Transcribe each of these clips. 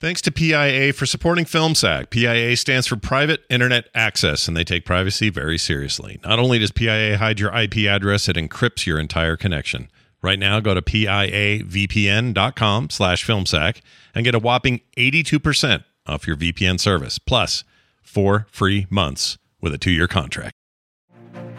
Thanks to PIA for supporting FilmSack. PIA stands for Private Internet Access, and they take privacy very seriously. Not only does PIA hide your IP address, it encrypts your entire connection. Right now, go to piavpn.com slash filmsack and get a whopping 82% off your VPN service, plus four free months with a two-year contract.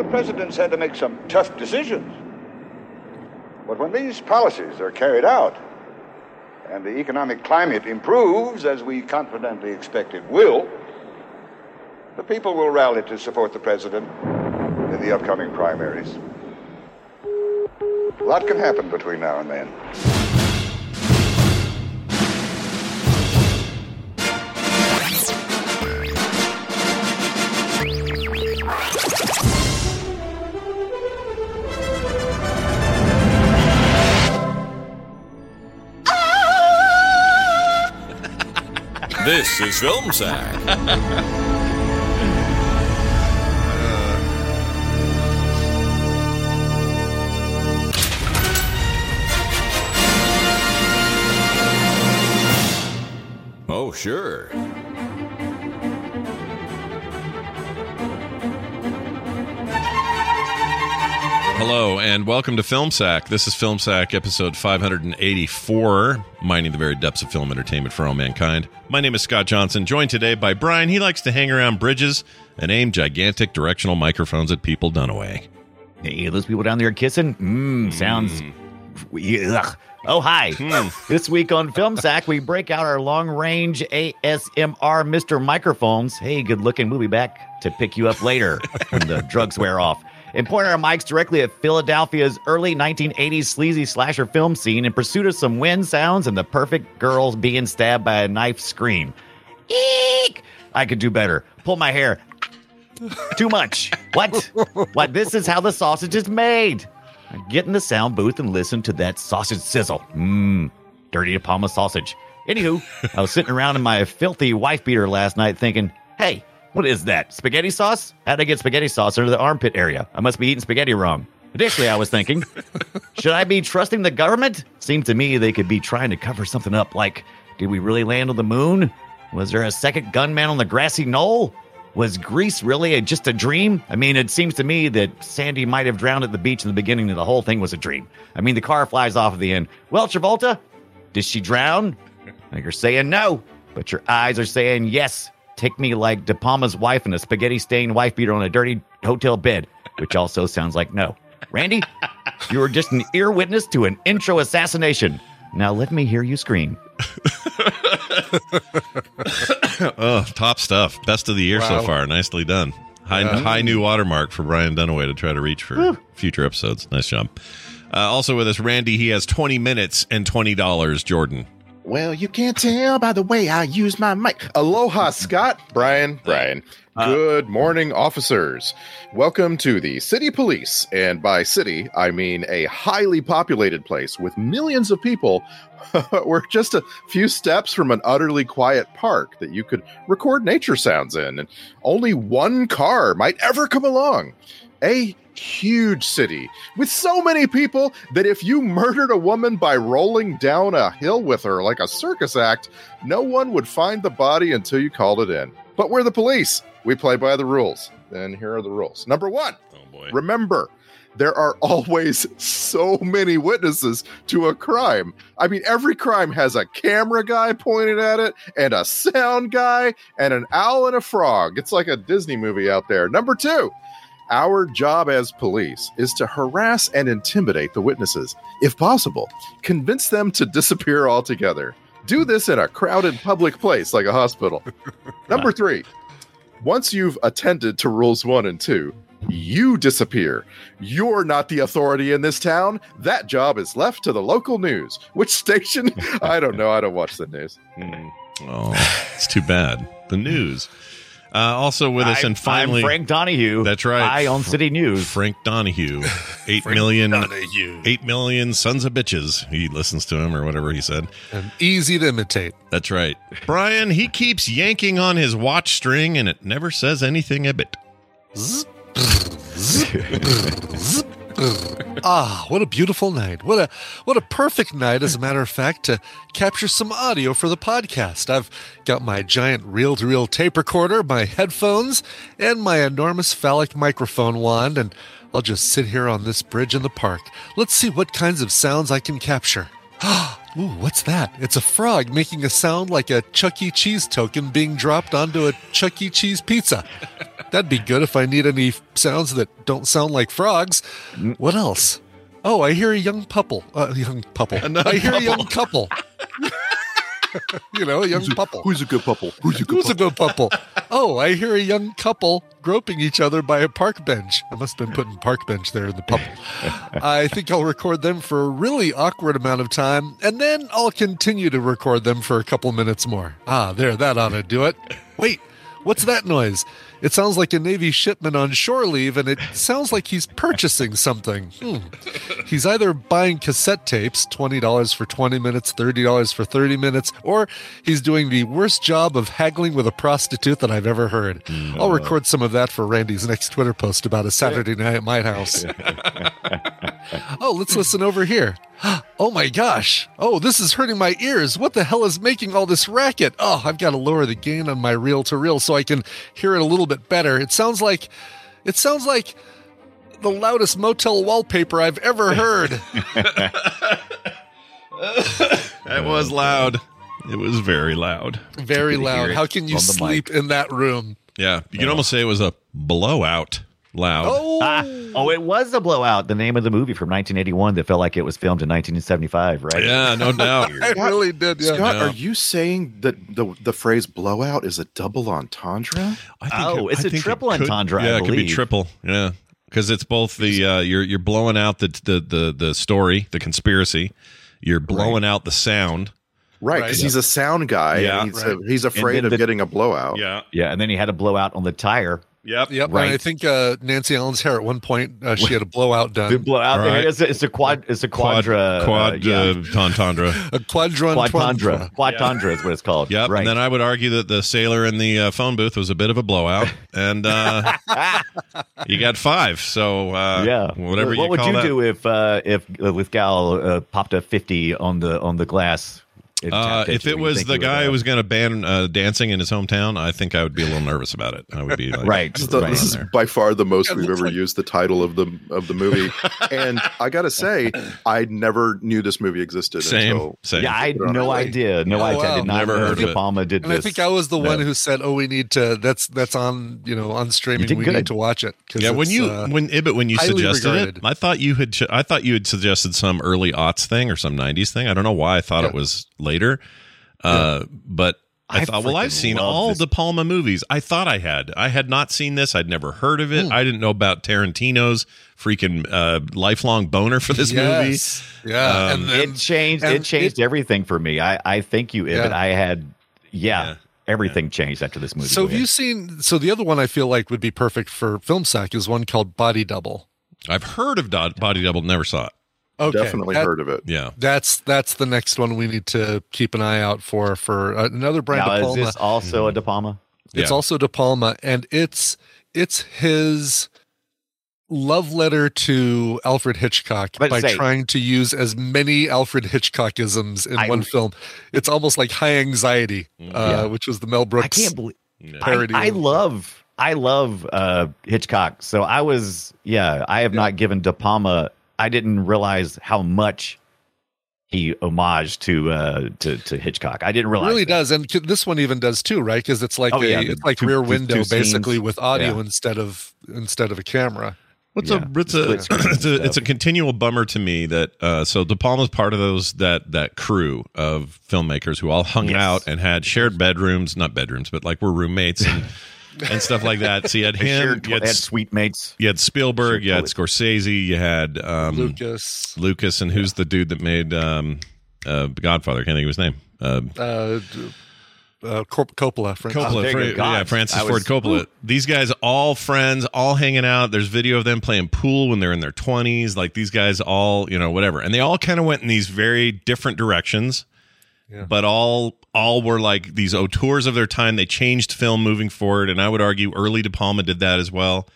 The president's had to make some tough decisions. But when these policies are carried out and the economic climate improves, as we confidently expect it will, the people will rally to support the president in the upcoming primaries. A lot can happen between now and then. This is Film Sack. oh, sure. Hello and welcome to Film Sack. This is Film Sack episode 584, mining the very depths of film entertainment for all mankind. My name is Scott Johnson, joined today by Brian. He likes to hang around bridges and aim gigantic directional microphones at people Dunaway. Hey, those people down there kissing? Mmm, sounds. Ugh. Oh, hi. Hmm. this week on Film Sack, we break out our long range ASMR Mr. Microphones. Hey, good looking. We'll be back to pick you up later when the drugs wear off. And point our mics directly at Philadelphia's early 1980s sleazy slasher film scene in pursuit of some wind sounds and the perfect girls being stabbed by a knife scream. Eek! I could do better. Pull my hair. Too much. What? what? This is how the sausage is made. Get in the sound booth and listen to that sausage sizzle. Mmm, dirty De Palma sausage. Anywho, I was sitting around in my filthy wife beater last night thinking, hey, what is that? Spaghetti sauce? How'd I get spaghetti sauce under the armpit area? I must be eating spaghetti wrong. Additionally, I was thinking, should I be trusting the government? Seems to me they could be trying to cover something up like, did we really land on the moon? Was there a second gunman on the grassy knoll? Was Grease really a, just a dream? I mean, it seems to me that Sandy might have drowned at the beach in the beginning and the whole thing was a dream. I mean, the car flies off at the end. Well, Travolta, did she drown? You're saying no, but your eyes are saying yes. Take me like De Palma's wife in a spaghetti stained wife beater on a dirty hotel bed, which also sounds like no. Randy, you were just an ear witness to an intro assassination. Now let me hear you scream. oh, top stuff. Best of the year so far. Nicely done. High, Yeah. high new watermark for Brian Dunaway to try to reach for future episodes. Nice job. Uh, also with us, Randy. He has 20 minutes and $20, Jordan. Well, you can't tell by the way I use my mic. Aloha, Scott. Brian, Brian. Uh, Good morning, officers. Welcome to the City Police. And by city, I mean a highly populated place with millions of people. We're just a few steps from an utterly quiet park that you could record nature sounds in, and only one car might ever come along. A huge city with so many people that if you murdered a woman by rolling down a hill with her like a circus act, no one would find the body until you called it in. But we're the police. We play by the rules. And here are the rules. Number one, Oh boy. remember, there are always so many witnesses to a crime. I mean, every crime has a camera guy pointed at it, and a sound guy, and an owl and a frog. It's like a Disney movie out there. Number two, our job as police is to harass and intimidate the witnesses. If possible, convince them to disappear altogether. Do this in a crowded public place like a hospital. Number three, once you've attended to rules one and two, you disappear. You're not the authority in this town. That job is left to the local news. Which station? I don't know. I don't watch the news. Oh, it's too bad. The news. Uh, also with us, I'm- and finally, I'm Frank Donahue. That's right. I on City News. Frank Donahue, eight million, eight million sons of bitches. He listens to him or whatever he said. And easy to imitate. That's right. Brian, he keeps yanking on his watch string, and it never says anything a bit. Ah, what a beautiful night. What a what a perfect night as a matter of fact to capture some audio for the podcast. I've got my giant reel-to-reel tape recorder, my headphones, and my enormous phallic microphone wand and I'll just sit here on this bridge in the park. Let's see what kinds of sounds I can capture. Ooh, what's that? It's a frog making a sound like a Chuck E. Cheese token being dropped onto a Chuck E. Cheese pizza. That'd be good if I need any sounds that don't sound like frogs. What else? Oh, I hear a young couple. Uh, young couple. I hear a young couple. you know, a young couple. Who's a good couple? Who's a good Who's a good couple? Oh, I hear a young couple groping each other by a park bench. I must have been putting park bench there in the couple. I think I'll record them for a really awkward amount of time, and then I'll continue to record them for a couple minutes more. Ah, there, that ought to do it. Wait, what's that noise? It sounds like a Navy shipment on shore leave, and it sounds like he's purchasing something. Hmm. He's either buying cassette tapes, $20 for 20 minutes, $30 for 30 minutes, or he's doing the worst job of haggling with a prostitute that I've ever heard. I'll record some of that for Randy's next Twitter post about a Saturday night at my house. oh, let's listen over here. Oh my gosh. Oh, this is hurting my ears. What the hell is making all this racket? Oh, I've got to lower the gain on my reel to reel so I can hear it a little bit better. It sounds like it sounds like the loudest motel wallpaper I've ever heard. That was loud. It was very loud. Very loud. How can you on the sleep in that room? Yeah, you can almost say it was a blowout loud. Oh, Ah, oh, it was a blowout. The name of the movie from 1981 that felt like it was filmed in 1975, right? Yeah, no doubt. I really did. Yeah. Scott, Yeah. are you saying that the the phrase blowout is a double entendre? I Oh, it's I a think it triple could- entendre, I Yeah, it could be triple. Yeah, because it's both the uh, you're you're blowing out the the the the story, the conspiracy. You're blowing out the sound. Right, Right. because he's a sound guy. Yeah. and he's, Right. he's afraid then of getting a blowout. Yeah. Yeah, and then he had a blowout on the tire. Yep. Yep. Right. And I think uh, Nancy Allen's hair at one point uh, she had a blowout The done. blowout. Right. It's, a, it's a quad. It's a quadra. quad uh, yeah. uh, tantandra. A quadron Quadtundra. Quadtundra is what it's called. Yep. Right. And then I would argue that the sailor in the uh, phone booth was a bit of a blowout, and uh, you got five. So uh, yeah. whatever What you would call you that. do if uh, if uh, Lithgow uh, popped a 50 on the on the glass? And Uh, if it was the guy who was going to ban uh, dancing in his hometown, I think I would be a little nervous about it. I would be like, Right. This is, right. this is there. by far the most we've ever like- used the title of the of the movie, and I gotta say, I never knew this movie existed. Same, Until, same. Yeah, I had it no Really? idea. No Oh, idea. I did not Never heard that of it. Palma did And this. I think I was the No. one who said, "Oh, we need to. That's that's on you know on streaming. We good. need to watch it." 'cause Yeah, when you uh, when Ibit when you suggested regarded. it, I thought you had I thought you had suggested some early aughts thing or some '90s thing. I don't know why I thought it was later, uh, but I, I thought, well, I've seen all this. De Palma movies. I thought I had. I had not seen this. I'd never heard of it. Hmm. I didn't know about Tarantino's freaking uh, lifelong boner for this movie. Yeah. Um, and then it changed. and It changed everything for me. I I think you. Yeah. I had. Yeah. Yeah. Everything changed after this movie. So have you seen? So the other one I feel like would be perfect for film sack is one called Body Double. I've heard of Do- Body Double, never saw it. Okay, Definitely that- heard of it. Yeah. That's that's the next one we need to keep an eye out for for uh, another brand. Now, De is Palma. Mm-hmm. this also a De Palma? It's Yeah. also De Palma, and it's it's his love letter to Alfred Hitchcock But by say- trying to use as many Alfred Hitchcockisms in I- one film. It's almost like High Anxiety, uh, which was the Mel Brooks. I can't believe. Yeah. I, Parody I love I love uh, Hitchcock. So I was yeah. I have not given De Palma. I didn't realize how much he homaged to uh, to to Hitchcock. I didn't realize It realize. really that. does, and this one even does too, right? Because it's like Oh, a, yeah, it's like two- Rear Window, basically scenes. with audio Yeah. instead of instead of a camera. What's Yeah. a it's a Split screen it's a it's a continual bummer to me that uh, so De Palma's part of those that that crew of filmmakers who all hung Yes. out and had shared bedrooms, not bedrooms, but like were roommates and and stuff like that. So you had They him, shared you had, they had sweet mates. you had Spielberg, Shared you had toilet. Scorsese, you had um, Lucas, Lucas, and who's the dude that made um, uh, Godfather? I can't think of his name. Uh, uh, uh, Corp- Coppola, Frank. Oh, Coppola, there Fra- yeah, Francis I Ford was- Coppola. These guys, all friends, all hanging out. There's video of them playing pool when they're in their 20s. Like these guys, all you know, whatever, and they all kind of went in these very different directions, Yeah. but all all were like these auteurs of their time. They changed film moving forward, and I would argue early De Palma did that as well.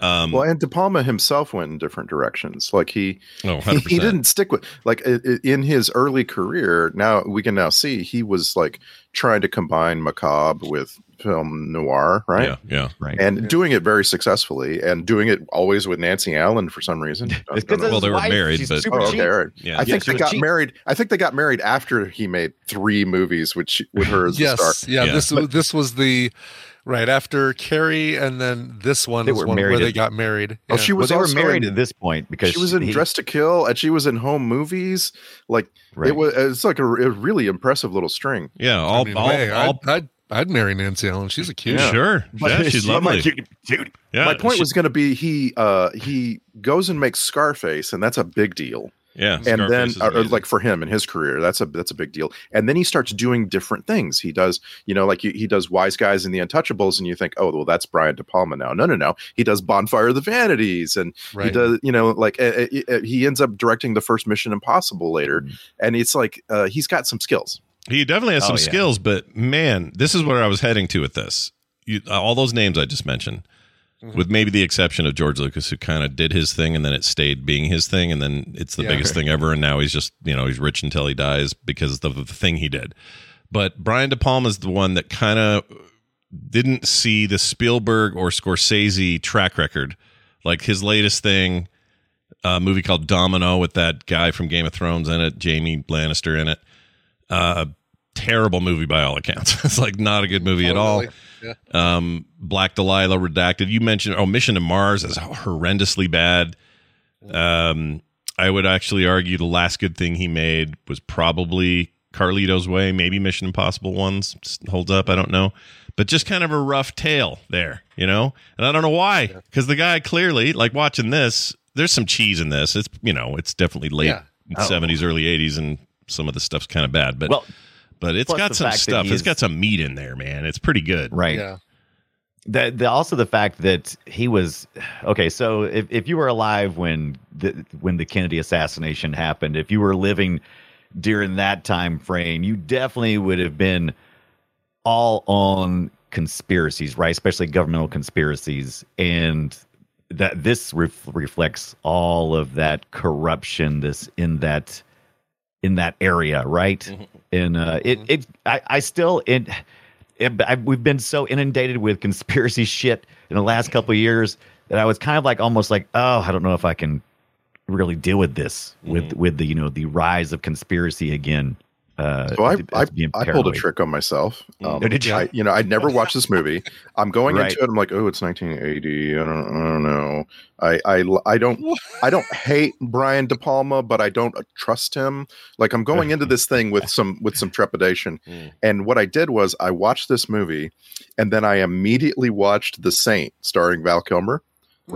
Um, Well, and De Palma himself went in different directions. Like he, oh, he, he didn't stick with like in his early career. Now we can now see he was like trying to combine macabre with film noir, right? Yeah, yeah. Right. And doing it very successfully, and doing it always with Nancy Allen for some reason. Don't- It's don't 'cause know. of Well, his they were wife. married, She's but- super Oh, cheap. okay, all right. Yeah. I Yeah, think she they was got cheap. married. I think they got married after he made three movies, which with her as the star. yeah, Yeah. This was this was the right after Carrie, and then this one They was were one married where they got married. Oh, Yeah. she Well, was they were married in- at this point because she was in he- Dress to Kill, and she was in Home Movies. Like Right. it was, it's like a, a really impressive little string. Yeah, all, I mean, all, hey, all I'd, I'd I'd marry Nancy Allen. She's a cute. Yeah. sure. yeah, she's I'm lovely. like, dude, yeah, My point she- was going to be he uh he goes and makes Scarface, and that's a big deal. yeah, and Scarface then is or, or, like for him in his career that's a that's a big deal and then he starts doing different things he does you know like he, he does wise guys and the untouchables and you think oh well that's brian de palma now no no no he does bonfire of the vanities and he does you know like uh, uh, uh, he ends up directing the first mission impossible later Mm-hmm. and it's like uh, he's got some skills He definitely has Oh, some yeah. skills, but man, this is where I was heading to with this. You, all those names I just mentioned, Mm-hmm. with maybe the exception of George Lucas, who kind of did his thing and then it stayed being his thing, and then it's the Yeah. biggest thing ever, and now he's just you know he's rich until he dies because of the thing he did. But Brian De Palma is the one that kind of didn't see the Spielberg or Scorsese track record, like his latest thing, a movie called Domino with that guy from Game of Thrones in it, Jamie Lannister in it. Uh, terrible movie by all accounts. it's like not a good movie at Oh, all. really? Yeah. Um, Black Dahlia redacted. You mentioned oh, Mission to Mars is horrendously bad. Um, I would actually argue the last good thing he made was probably Carlito's Way. Maybe Mission Impossible ones holds up. I don't know, but just kind of a rough tale there, you know. And I don't know why, because the guy clearly like watching this. There's some cheese in this. It's you know, it's definitely late Yeah. Oh. seventies, early eighties, and some of the stuff's kind of bad. But Well, but it's plus got some stuff. It's got some meat in there, man. It's pretty good. right. Yeah. The, the also the fact that he was okay. So if, if you were alive when the when the Kennedy assassination happened, if you were living during that time frame, you definitely would have been all on conspiracies, right? Especially governmental conspiracies, and that this ref- reflects all of that corruption this in that in that area, right? Mm-hmm. And uh, it mm-hmm. it I, I still it, it I, we've been so inundated with conspiracy shit in the last couple of years that I was kind of like almost like oh I don't know if I can really deal with this with mm-hmm. with the you know the rise of conspiracy again. Uh, So I, I, I pulled a trick on myself. Um, Oh, did you? I, you know, I'd never watched this movie. I'm going Right. into it. I'm like, oh, it's 1980. I don't, I don't know. I, I, I don't, I don't hate Brian De Palma, but I don't trust him. Like I'm going into this thing with some, with some trepidation. Mm. And what I did was I watched this movie, and then I immediately watched The Saint, starring Val Kilmer.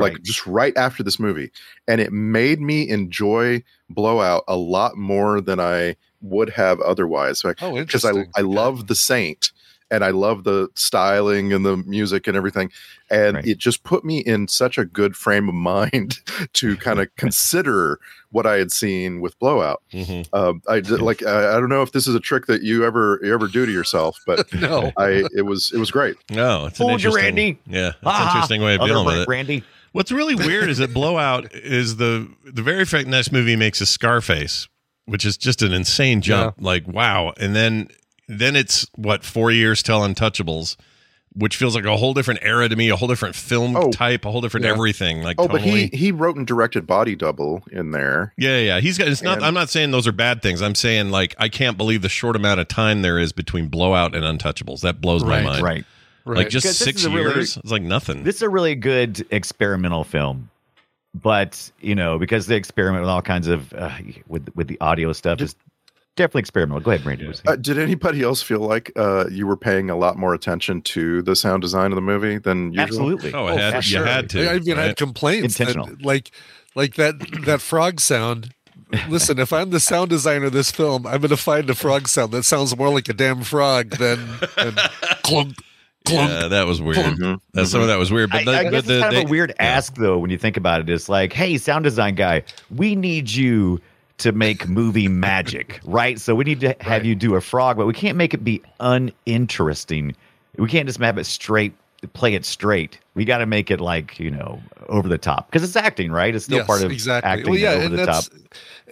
Like just right after this movie, and it made me enjoy Blowout a lot more than I would have otherwise. Like, Oh, because I interesting. I love the Saint and I love the styling and the music and everything, and Right. it just put me in such a good frame of mind to kind of consider what I had seen with Blowout. Mhm. Um, I did, like I, I don't know if this is a trick that you ever you ever do to yourself, but No. I it was it was great. No, it's an Fooled you, interesting. Randy. Yeah, that's an Ah, interesting way of other dealing with it. Randy. What's really weird is that Blowout is the the very fact next movie makes a Scarface, which is just an insane jump. Like wow, and then then it's what four years till Untouchables, which feels like a whole different era to me, a whole different film Oh, type, a whole different yeah. everything. Like Oh, but totally. he he wrote and directed Body Double in there. Yeah, yeah. He's got. It's not. And- I'm not saying those are bad things. I'm saying like I can't believe the short amount of time there is between Blowout and Untouchables. That blows Right, my mind. Right. Right. Like just six is a really- years. it's like nothing. This is a really good experimental film, but you know because they experiment with all kinds of uh, with with the audio stuff is definitely experimental. Go ahead, Randy. Uh, did anybody else feel like uh, you were paying a lot more attention to the sound design of the movie than usual? Absolutely. oh, Oh, it had, for you sure. had to. I even right? had complaints that, Intentional. like like that that frog sound. Listen, if I'm the sound designer of this film, I'm going to find a frog sound that sounds more like a damn frog than, than clunk, clunk. Yeah, that was weird. Mhm, That, some of that was weird. But I, the, I but guess the, it's kind they- of a weird yeah. ask though when you think about it. It's like, hey, sound design guy, we need you to make movie magic, right? So we need to have you do a frog, but we can't make it be uninteresting. We can't just have it straight, play it straight. We got to make it like you know over the top because it's acting, right? It's still Yes, part of exactly. acting Well, yeah, over and the top. that's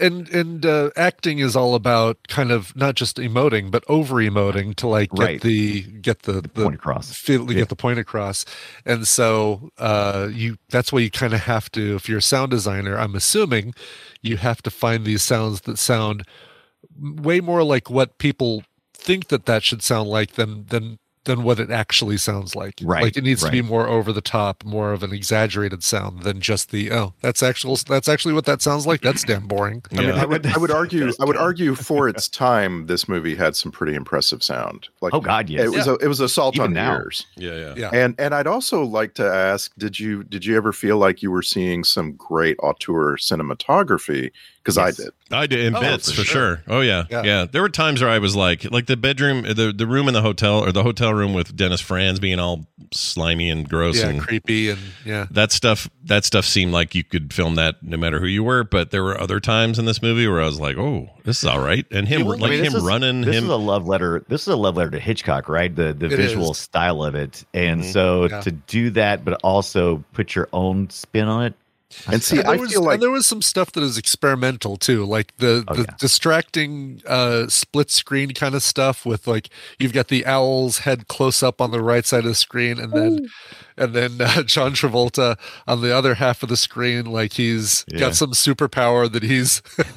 and and uh, acting is all about kind of not just emoting, but over emoting to like get Right. the get the, the, point across. feel, Yeah. get the point across. And so uh, you that's why you kind of have to, if you're a sound designer, I'm assuming you have to find these sounds that sound way more like what people think that that should sound like than than than what it actually sounds like. Right, Like it needs to be more over the top, more of an exaggerated sound than just the oh, that's actual that's actually what that sounds like. That's damn boring. I mean, I would, I would argue. I would argue for its time, this movie had some pretty impressive sound. Like, Oh, God, yes. it was a it was assault Even on now. ears. Yeah, yeah. Yeah. And and I'd also like to ask, did you did you ever feel like you were seeing some great auteur cinematography? Because I did. I did in Oh, bits for for sure. sure. Oh yeah. Yeah. yeah, There were times where I was like, like the bedroom, the the room in the hotel or the hotel room with Dennis Franz being all slimy and gross Yeah, and creepy and yeah. that stuff. That stuff seemed like you could film that no matter who you were. But there were other times in this movie where I was like, oh, this is all right. And him, I like mean, him is- running, This him. is a love letter. This is a love letter to Hitchcock, right? The the It visual is. style of it, and Mhm. so Yeah. to do that, but also put your own spin on it. And see, And I there, was, feel like and there was some stuff that is experimental too, like the Oh, the yeah. distracting uh, split screen kind of stuff. With like you've got the owl's head close up on the right side of the screen, and then and then uh, John Travolta on the other half of the screen, like he's Yeah. got some superpower that he's.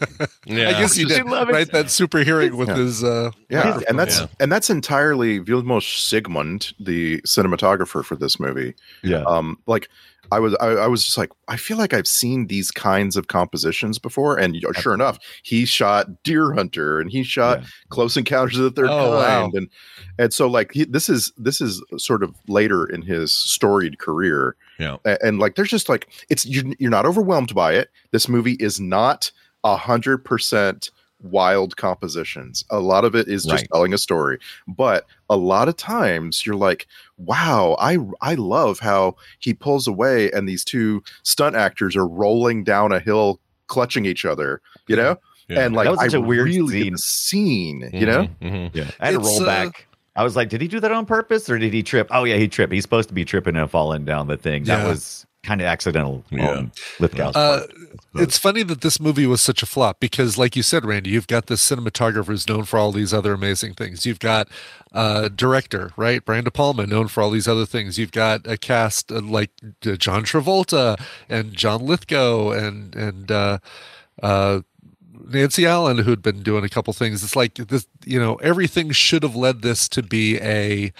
Yeah. I guess he did right that super hearing with Yeah. his. Uh, Yeah, microphone. and that's Yeah. and that's entirely Vilmos Zsigmond, the cinematographer for this movie. Yeah, Um, like I was, I, I was just like, I feel like I've seen these kinds of compositions before, and sure enough, he shot Deer Hunter, and he shot Yeah. Close Encounters of the Third Oh, wow. Kind, and and so like he, this is this is sort of later in his storied career, Yeah. A- and, like there's just like it's you're, you're not overwhelmed by it. This movie is not a hundred percent wild compositions. A lot of it is just Right. telling a story, but a lot of times you're like, wow, I I love how he pulls away and these two stunt actors are rolling down a hill clutching each other, you know? Yeah. And like That was such a weird really get scene. the scene, you know? Mhm, mhm. yeah. I had to It's, roll uh, back. I was like, did he do that on purpose or did he trip? Oh yeah, he tripped. He's supposed to be tripping and falling down the thing. That Yeah. was kind of accidental. Yeah. on Lithgow's Uh, it's funny that this movie was such a flop because, like you said, Randy, you've got this cinematographer who's known for all these other amazing things. You've got uh, director, right, Brian De Palma, known for all these other things. You've got a cast uh, like uh, John Travolta and John Lithgow and and uh, uh, Nancy Allen, who'd been doing a couple things. It's like this, you know, everything should have led this to be a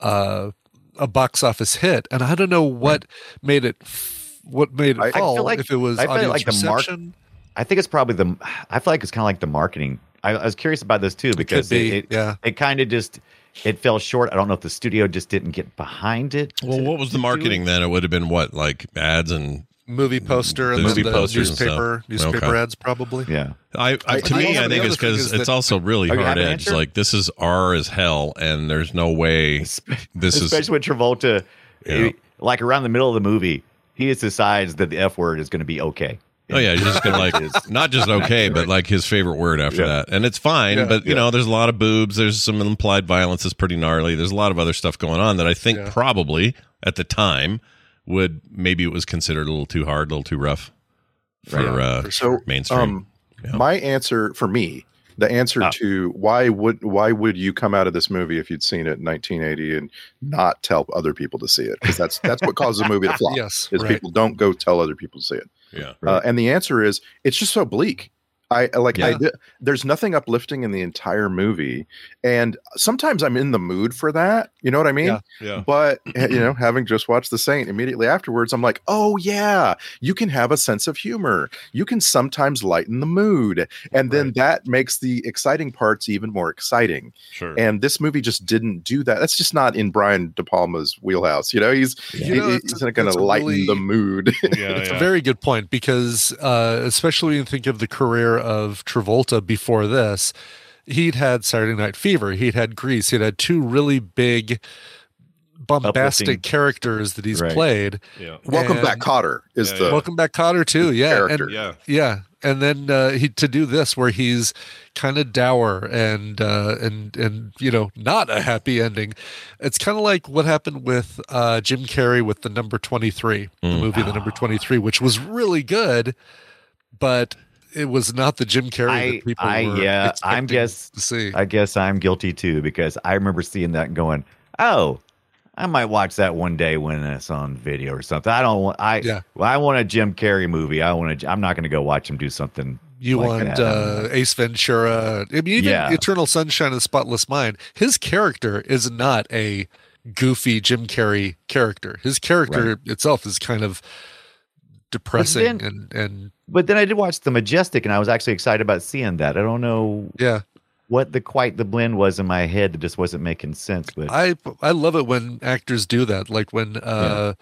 uh, a box office hit, and I don't know hmm. what made it what made it I- I feel fall. like- if it was I feel audience like the mark- reception, I think it's probably the. I feel like it's kind of like the marketing. I, I was curious about this too because be, it, it, yeah. it kind of just it fell short. I don't know if the studio just didn't get behind it. Well, what was the marketing then? It would have been what, like ads and movie poster and The then movie the posters and newspaper Okay. ads probably. Yeah. I, I to I me, also- I think it's because it's that- also really you have hard an edge. answer? Like this is R as hell, and there's no way this is. Especially with Travolta, Yeah. eh, like around the middle of the movie, he just decides that the F word is going to be okay. Oh yeah, you're just gonna like Is- not just okay, but like his favorite word after Yeah. that, and it's fine. Yeah, but you yeah. know, there's a lot of boobs. There's some implied violence that's pretty gnarly. There's a lot of other stuff going on that I think Yeah. probably at the time would maybe it was considered a little too hard, a little too rough for Right. uh, So, mainstream. um, Yeah. my answer for me, the answer Ah. to why would why would you come out of this movie if you'd seen it in 1980 and not tell other people to see it? Because that's that's what causes a movie to flop. Yes, is right. people don't go tell other people to see it. yeah, Uh, and the answer is it's just so bleak. I like I Yeah. di- there's nothing uplifting in the entire movie, and sometimes I'm in the mood for that. You know what I mean? Yeah. yeah. But you know, having just watched The Saint immediately afterwards, I'm like, oh yeah, you can have a sense of humor. You can sometimes lighten the mood, and then that makes the exciting parts even more exciting. Sure. And this movie just didn't do that. That's just not in Brian De Palma's wheelhouse. You know, he's You he- know, he's it's- not going to lighten really- the mood. yeah, It's yeah. a very good point because, uh, especially when you think of the career of Travolta before this, he'd had Saturday Night Fever, he'd had Grease, he'd had two really big, bombastic Uplifting. characters that he's Right. played. yeah. Welcome And- back, Kotter is Yeah, the yeah. Welcome back, Kotter, too. Yeah, character. and, Yeah. yeah, and then uh, he to do this where he's kind of dour and uh, and and you know not a happy ending. It's kind of like what happened with uh, Jim Carrey with the number twenty three, the Mm. movie The Number Twenty Three, which was really good, but it was not the Jim Carrey I- that people I- were yeah, I'm guess- to see. I guess I'm guilty too because I remember seeing that and going, "Oh, I might watch that one day when it's on video or something." I don't want I Yeah. well, I want a Jim Carrey movie. I want to I'm not going to go watch him do something You like want that. uh, Ace Ventura? I mean, even Yeah. Eternal Sunshine of the Spotless Mind. His character is not a goofy Jim Carrey character. His character itself is kind of depressing then- and and But then I did watch The Majestic and I was actually excited about seeing that. I don't know yeah. what the quite the blend was in my head that just wasn't making sense, but I I love it when actors do that. Like when uh,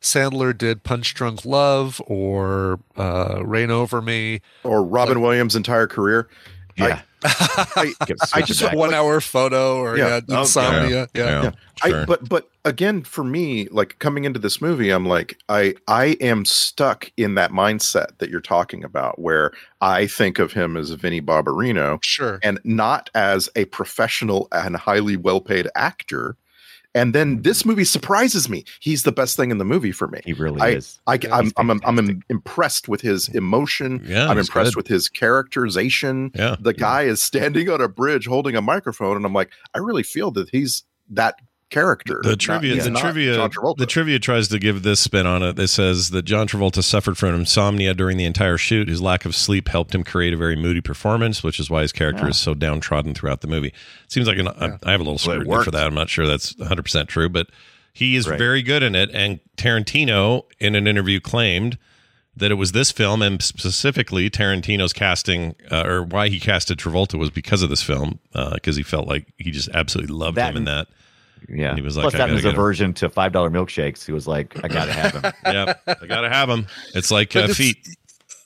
Sandler did Punch Drunk Love or uh, Reign Over Me. or Robin Williams' entire career. Yeah. I, Kept I switching just back. One hour photo or Yeah. yeah, oh, insomnia. Yeah. Yeah. I, Sure. but but again, for me, like coming into this movie, I'm like, I I am stuck in that mindset that you're talking about, where I think of him as Vinnie Barbarino Sure. and not as a professional and highly well paid actor. And then this movie surprises me. He's the best thing in the movie for me. He really I, is. I, Yeah, I'm, he's I'm, I'm, impressed with his emotion. Yeah, I'm impressed good. with his characterization. Yeah. The guy is standing on a bridge holding a microphone, and I'm like, I really feel that he's that character. The not- trivia, he's the trivia, the trivia tries to give this spin on it. It says that John Travolta suffered from insomnia during the entire shoot. His lack of sleep helped him create a very moody performance, which is why his character is so downtrodden throughout the movie. Seems like an, I, I have a little scrutiny for that. I'm not sure that's 100 percent true, but he is Right. very good in it. And Tarantino, in an interview, claimed that it was this film, and specifically Tarantino's casting, uh, or why he casted Travolta was because of this film, because he felt like he just absolutely loved That him in that. Yeah. And he was like, Plus I that gotta was get a him. version to five dollar milkshakes. He was like, I gotta have him. yeah, I gotta have them. It's like But uh, it's- feet.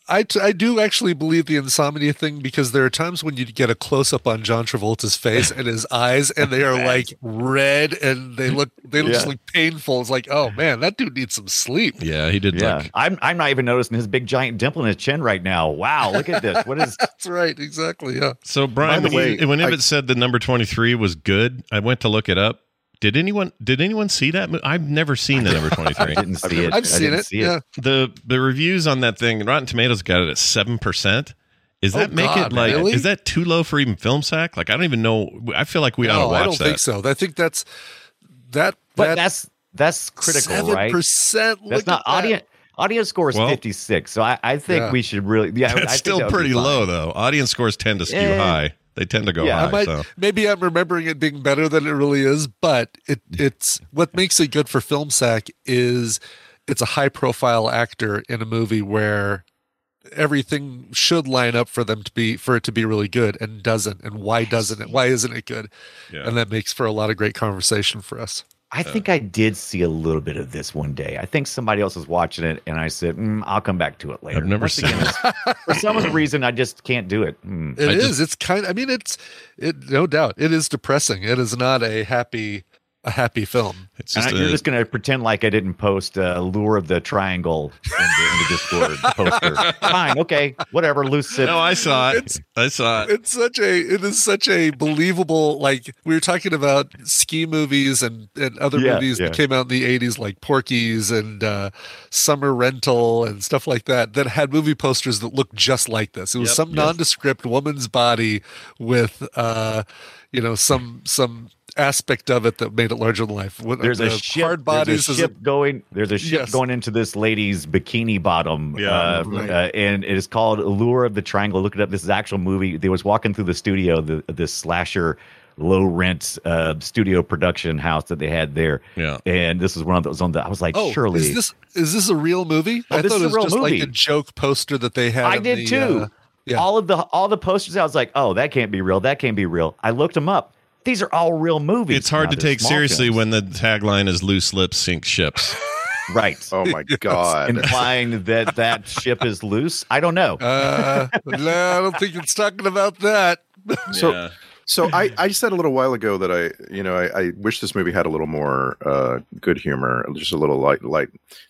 I, t- I do actually believe the insomnia thing because there are times when you get a close up on John Travolta's face and his eyes, and they are like red and they look they Yeah. just look painful. It's like, oh man, that dude needs some sleep. Yeah, he did Yeah. like I'm I'm not even noticing his big giant dimple in his chin right now. Wow, look at this. What is That's right, exactly. Yeah. So Brian, By the when, you- way, when I- Ibbott said the number twenty three was good, I went to look it up. Did anyone did anyone see that? I've never seen the number twenty three. I didn't see it. I've seen didn't it. see Yeah. the the reviews on that thing, Rotten Tomatoes got it at seven percent. Is Oh, that make God, it like really? is that too low for even film sack? Like I don't even know. I feel like we ought to No, watch I don't that. think so. I think that's that. But that that's that's critical, right? percent. That's not audience. Audience score is Well- 56, so I, I think Yeah. we should really. Yeah, I That's think still that would be pretty low, though. Audience scores tend to skew Eh. high. They tend to go Yeah, high. Might, so. maybe I'm remembering it being better than it really is, but it mm. it's what makes it good for film sack is it's a high profile actor in a movie where everything should line up for them to be for it to be really good and doesn't and why doesn't it why isn't it good Yeah. and that makes for a lot of great conversation for us I think I did see a little bit of this one day. I think somebody else was watching it, and I said, mm, "I'll come back to it later." I've never Once seen again, it's- for some reason, I just can't do it. Mm. It I is. just- it's kind i mean it's it no doubt it is depressing it is not a happy a happy film It's And just I- you're just going to pretend like I didn't post uh, "Lure of the Triangle" in the, in the Discord poster. Fine, okay, whatever. Loose sip. no, I saw it. It's- I saw it. it's such a it is such a believable like we were talking about ski movies and and other Yeah, movies yeah. that came out in the 80s like Porky's and uh summer rental and stuff like that that had movie posters that looked just like this it was Yep. some Yes. nondescript woman's body with uh you know some some aspect of it that made it larger than life There's a uh, ship. hard bodies there's a a- ship going. There's a ship Yes. going into this lady's bikini bottom. Yeah, uh, right. uh, and it is called "Allure of the Triangle." Look it up. This is an actual movie. They was walking through the studio, the this slasher, low rent uh, studio production house that they had there. Yeah. And this is one of those on the. I was like, Oh, surely is this is this a real movie? Oh, I thought it was just like a joke poster that they had. I did the, too. uh, yeah. All of the all the posters. I was like, oh, that can't be real. That can't be real. I looked them up. These are all real movies. It's hard Now, to take seriously films. when the tagline is "Loose lips sink ships." right. Oh my god. Implying that that ship is loose. I don't know. Uh, no, I don't think it's talking about that. So- Yeah. So I, I said a little while ago that I, you know, I, I wish this movie had a little more uh, good humor, just a little light. Light.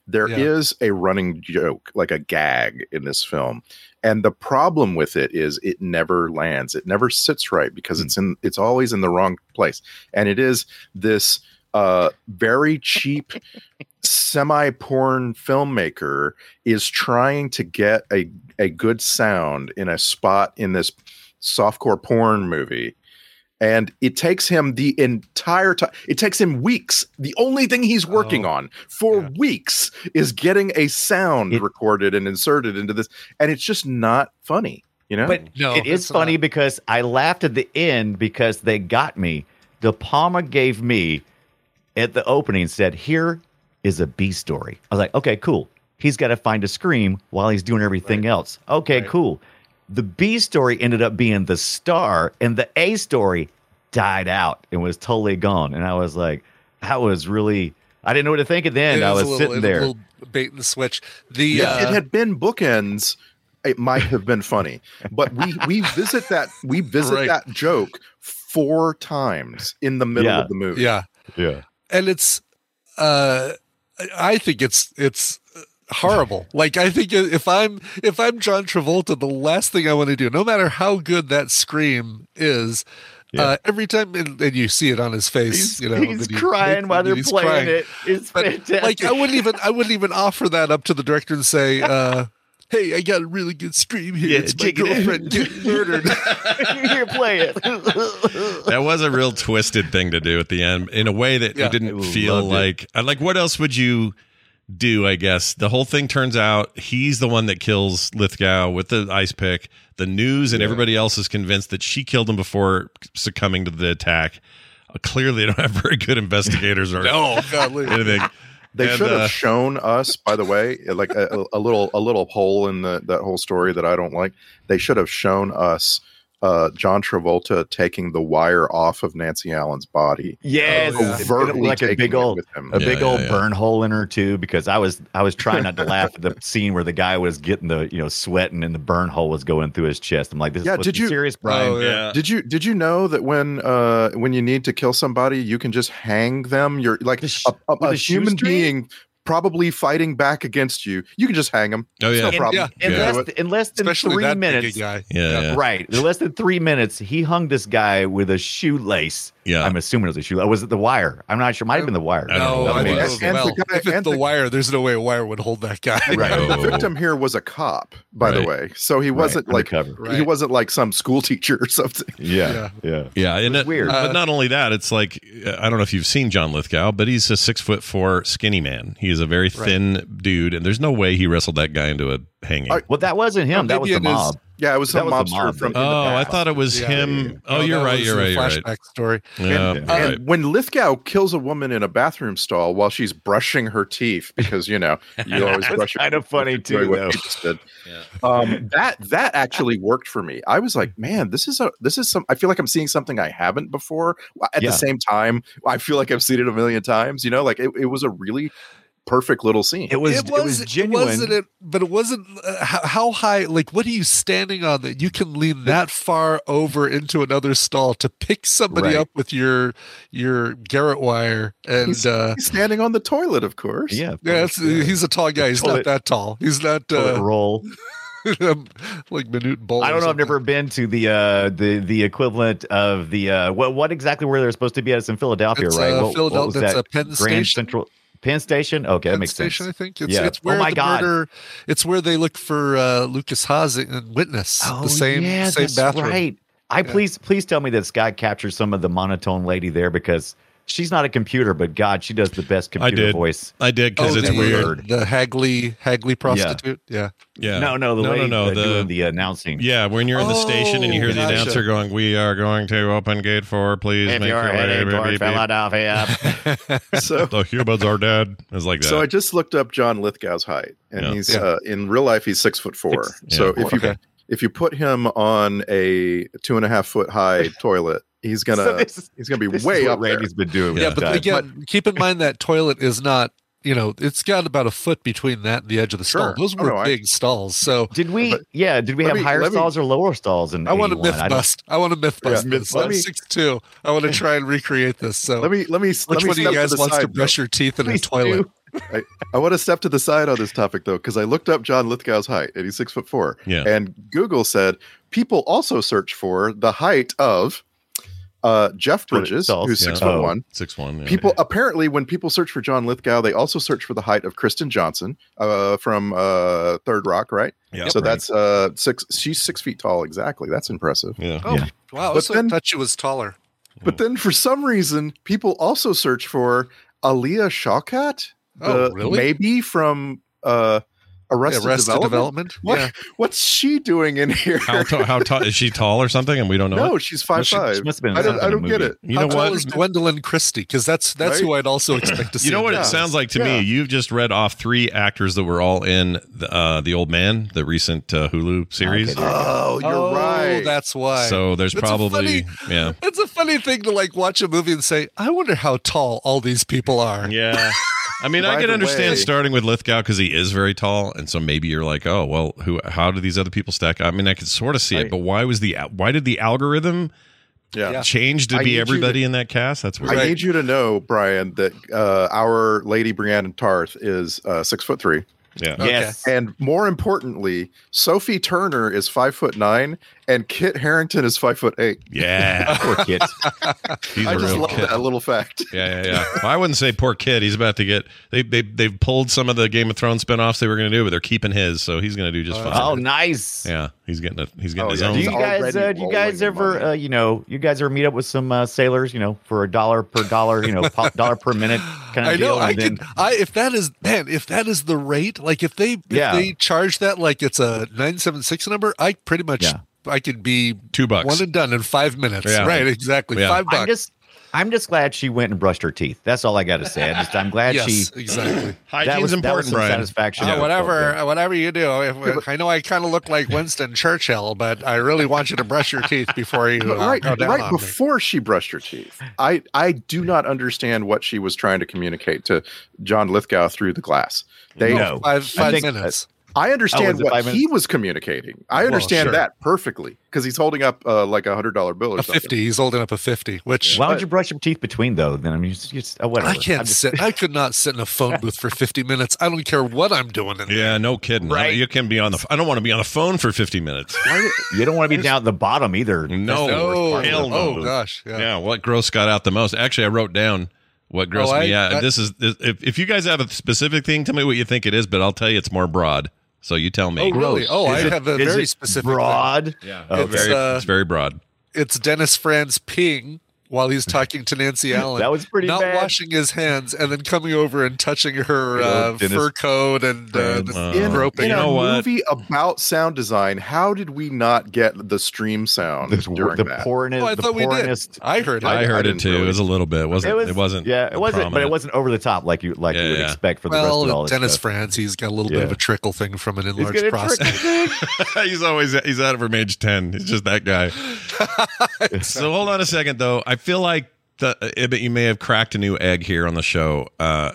There is Yeah. a running joke, like a gag, in this film, and the problem with it is it never lands. It never sits right because it's in. It's always in the wrong place, and it is this uh, very cheap semi-porn filmmaker is trying to get a a good sound in a spot in this softcore porn movie and it takes him the entire time it takes him weeks the only thing he's working Oh, on for yeah. weeks is getting a sound It- recorded and inserted into this and it's just not funny you know But No, it is funny not. because I laughed at the end because they got me. De Palma gave me at the opening said, "Here is a B story." I was like, "Okay, cool." He's got to find a scream while he's doing everything else. Okay, Right. cool. The B story ended up being the star, and the A story died out and was totally gone. And I was like, "That was really." I didn't know what to think at the end. I is was a little, sitting there. A little bait and switch. The if uh, it had been bookends it might have been funny but we we visit that we visit Right. that joke four times in the middle Yeah. of the movie yeah, yeah. and it's uh I- i think it's it's horrible like i think if i'm if i'm john travolta the last thing i want to do no matter how good that scream is uh every time and, and you see it on his face He's, you know he's he- crying while they're playing crying. it. It's But, fantastic. like i wouldn't even i wouldn't even offer that up to the director and say uh hey i got a really good scream here Yeah, it's my check it out." girlfriend getting murdered Here, play it. that was a real twisted thing to do at the end in a way that Yeah. it didn't I feel loved it. like uh, like what else would you do i guess. The whole thing turns out he's the one that kills lithgow with the ice pick. The news and everybody else is convinced that she killed him before succumbing to the attack. Uh, clearly they don't have very good investigators or no godly. anything. They And, should have uh, shown us, by the way, like a, a little a little hole in the that whole story that I don't like. They should have shown us uh, John Travolta taking the wire off of Nancy Allen's body, Yes, yeah. Overtly like a taking big it old with him. a Yeah, big yeah, old yeah. burn hole in her too because I was I was trying not to laugh at the scene where the guy was getting the you know sweating and the burn hole was going through his chest. I'm like, this Yeah, is did you- serious, Brian? Oh, yeah. Did you did you know that when uh when you need to kill somebody, you can just hang them? You're like The sh- a, a, a a human shoestring? being probably fighting back against you. You can just hang them. Oh, yeah. no In- problem. yeah. in, You can do less, in less than especially three that minutes, guy yeah, yeah. right? In less than three minutes, he hung this guy with a shoelace. Yeah. I'm assuming it was a shoe. Was it the wire? I'm not sure. Might have been the wire. I no, I it think was. it was, And the guy- if it's the, the- wire, there's no way a wire would hold that guy. Right. The Oh. victim here was a cop, by the way. So he wasn't like undercover. he wasn't like some school teacher or something. Yeah, yeah. Yeah, and was it, weird. But Uh, not only that, it's like I don't know if you've seen John Lithgow, but he's a six foot four skinny man. He He's a very thin dude, and there's no way he wrestled that guy into a hanging. I- Well, that wasn't him. Or that was the it is- mob. Yeah, it was That some was the mobster mob from. that- the oh, I thought it was Yeah. him. Oh, No, you're right. You're right. You're right. Flashback story. Yeah, And, you're right. and when Lithgow kills a woman in a bathroom stall while she's brushing her teeth, because you know you always brush your teeth. kind of funny, too, though. you. Um, that that actually worked for me. I was like, man, this is a this is some. I feel like I'm seeing something I haven't before. At Yeah. the same time, I feel like I've seen it a million times. You know, like it, it was a really perfect little scene. It was it it was, was it genuine. wasn't it, but it wasn't. Uh, how, how high? Like, what are you standing on that you can lean that far over into another stall to pick somebody Right. up with your your garrote wire? And he's, uh, he's standing on the toilet, of course. yeah, of yeah, it's, he's a tall guy. He's Toilet- not that tall. He's not Toilet uh, roll. like Manute Bol. I don't know. I've never been to the uh, the the equivalent of the uh, what what exactly where they're supposed to be at? It's in Philadelphia, It's, right? uh, what, what Philadelphia- was it's that? a Penn Grand Station? Central Penn Station. Okay, that Penn makes Station, sense. I think it's, Yeah. it's Oh where my the God. murder. It's where they look for uh, Lukas Haas and Witness. Oh, the same yeah, same that's bathroom. right. I please please tell me that Scott captures some of the monotone lady there because she's not a computer, but God, she does the best I computer did. voice. I did because Oh, it's the, weird. The Hagley Hagley prostitute. Yeah. Yeah. No, no, the no, lady no, uh, no. doing The, the announcing. yeah, when you're in the station and you hear Oh, the announcer going, "We are going to open gate four. Please If make you're your way." heading beep, toward beep, beep." Philadelphia, So The humans are dead. It's like that. So I just looked up John Lithgow's height, and Yeah. he's Yeah. uh, in real life he's six foot four. Six- so yeah. if you Okay. if you put him on a two and a half foot high toilet, he's gonna So this he's gonna be way what up there. Randy's been doing. Yeah, but time. again, keep in mind that toilet is not. You know, it's got about a foot between that and the edge of the stall. Sure. Those Oh, were no, I- big stalls. So did we? But- yeah, did we have me- higher let me- stalls or lower stalls? In I want to 81? myth I bust. I want to myth bust. Yeah, this. let I'm me- six two. I want to try and recreate this. So Let me let me let me one of you step guys to the wants to side, brush though. your teeth in a toilet? I, I want to step to the side on this topic though, because I looked up John Lithgow's height, and he's six foot four. Yeah. And Google said people also search for the height of uh, Jeff Bridges, stalls. who's six foot Oh. one. six one. Yeah. People apparently, when people search for John Lithgow, they also search for the height of Kristen Johnston uh, from uh, Third Rock, right? Yeah, so right. that's uh, six. She's six feet tall, exactly. That's impressive. Yeah. Oh, Yeah. wow! But so then- I thought she was taller. But then, for some reason, people also search for Alia Shawkat, Oh, the really? maybe from uh, Arrested, Arrested Development. Development. What, Yeah. What's she doing in here? How tall? How tall is she? Tall or something? And we don't know. no, it? she's five She- five. she must have been I don't. in I a don't get it. You How know tall what? is Gwendoline Christie? Because that's that's Right? who I'd also expect to see. You know what in it sounds like to Yeah. me? You've just read off three actors that were all in the, uh, the Old Man, the recent uh, Hulu series. Okay, you. Oh, you're oh, right. That's why. So there's It's a probably funny- yeah, It's a funny thing to like watch a movie and say, "I wonder how tall all these people are." yeah. I mean, I can understand way- starting with Lithgow because he is very tall, and so maybe you're like, oh well, who? How do these other people stack? I mean, I could sort of see it, Right. but why was the why did the algorithm yeah. Yeah. change to I be everybody to- in that cast? That's weird. I need you to know, Brian, that uh, our Lady Brienne Tarth is uh, six foot three, yeah. Yes. and more importantly, Sophie Turner is five foot nine, and Kit Harington is five foot eight. Yeah, Poor Kit. he's I a just love kid. that little fact. Yeah, yeah, yeah. Well, I wouldn't say poor Kit. He's about to get they they they've pulled some of the Game of Thrones spinoffs they were going to do, but they're keeping his, so he's going to do just fine. Oh, nice. Yeah, he's getting a, he's getting Oh, his yeah. own. Do you guys, uh, do you guys ever, uh, you know, you guys ever meet up with some uh, sailors, you know, for a dollar per dollar, you know, po- dollar per minute kind of I know. deal? I and then- I if that is man, if that is the rate, like if they if Yeah. they charge that like it's a nine seven six number, I pretty much Yeah. I could be Two bucks. one and done in five minutes. Yeah. Right, exactly. Yeah. Five bucks. I'm just, I'm just glad she went and brushed her teeth. That's all I got to say. I just, I'm glad yes, she. exactly. That Hygiene's was, that was important, some Brian. satisfaction. I felt whatever, there. whatever you do. If, I know I kind of look like Winston Churchill, but I really want you to brush your teeth before you uh, right, go down right on me. before she brushed her teeth, I I do not understand what she was trying to communicate to John Lithgow through the glass. They, No. Five I five think- minutes. I understand Oh, what he was communicating. I understand sure. that perfectly because he's holding up uh, like a hundred dollar bill or A something. fifty. He's holding up a fifty, which Why don't you brush your teeth between though? Then I mean, just, just whatever. I can't just- sit. I could not sit in a phone booth for fifty minutes. I don't care what I'm doing. In there. Yeah, no kidding. Right. You can be on the. I don't want to be on the phone for 50 minutes. You don't want to be down at the bottom either. No. That's the worst Oh, hell no. oh gosh. Yeah. Yeah, what gross got out the most? Actually, I wrote down what grossed Oh, me out. I- this is if if you guys have a specific thing, tell me what you think it is. But I'll tell you, it's more broad. So you tell me. Oh really? Oh, I it- have a is very it specific thing. broad. Yeah, Oh, it's It's, very uh, it's very broad. It's Dennis Franz peeing while he's talking to Nancy Allen. That was pretty not bad. washing his hands and then coming over and touching her uh, Dennis fur coat and uh, the in, groping. in You a know what? movie about sound design, how did we not get the stream sound The, during the that? poornest, Oh, I the thought we did. I heard it. I, I heard it too. really- It was a little bit. It wasn't. It was. It wasn't. Yeah, it wasn't. But it wasn't over the top like you like Yeah, you would yeah. expect for the rest of all well, this Dennis stuff. Franz, he's got a little bit of a trickle thing from an enlarged gonna prostate. he's always he's out of from age ten. He's just that guy. so hold on a second though. I feel like the Ibbot, you may have cracked a new egg here on the show. Uh,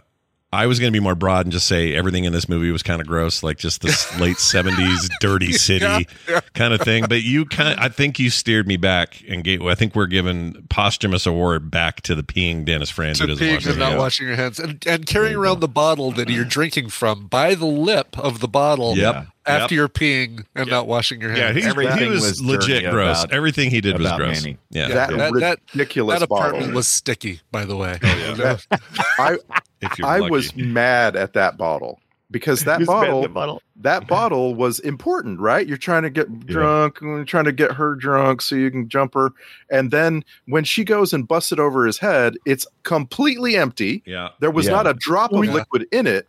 I was going to be more broad and just say everything in this movie was kind of gross, like just this late seventies dirty city Yeah, yeah. kind of thing. But you kind, I think you steered me back and gave. I think we're giving posthumous award back to the peeing Dennis Franz to who doesn't peeing and not washing your hands and, and carrying around the bottle that you're drinking from by the lip of the bottle Yep. After Yep. you're peeing and not washing your hands. Yeah, he's, he was, was legit dirty gross. about- Everything he did was about gross. Manny. Yeah, that, that- that- ridiculous that apartment bottle. was sticky, by the way. Oh, I, if you're I lucky. was mad at that bottle because that He spit in bottle, bottle. that bottle was important, right? You're trying to get drunk, and you're trying to get her drunk so you can jump her, and then when she goes and busts it over his head, it's completely empty. Yeah. There was Yeah. not a drop of Yeah. liquid in it.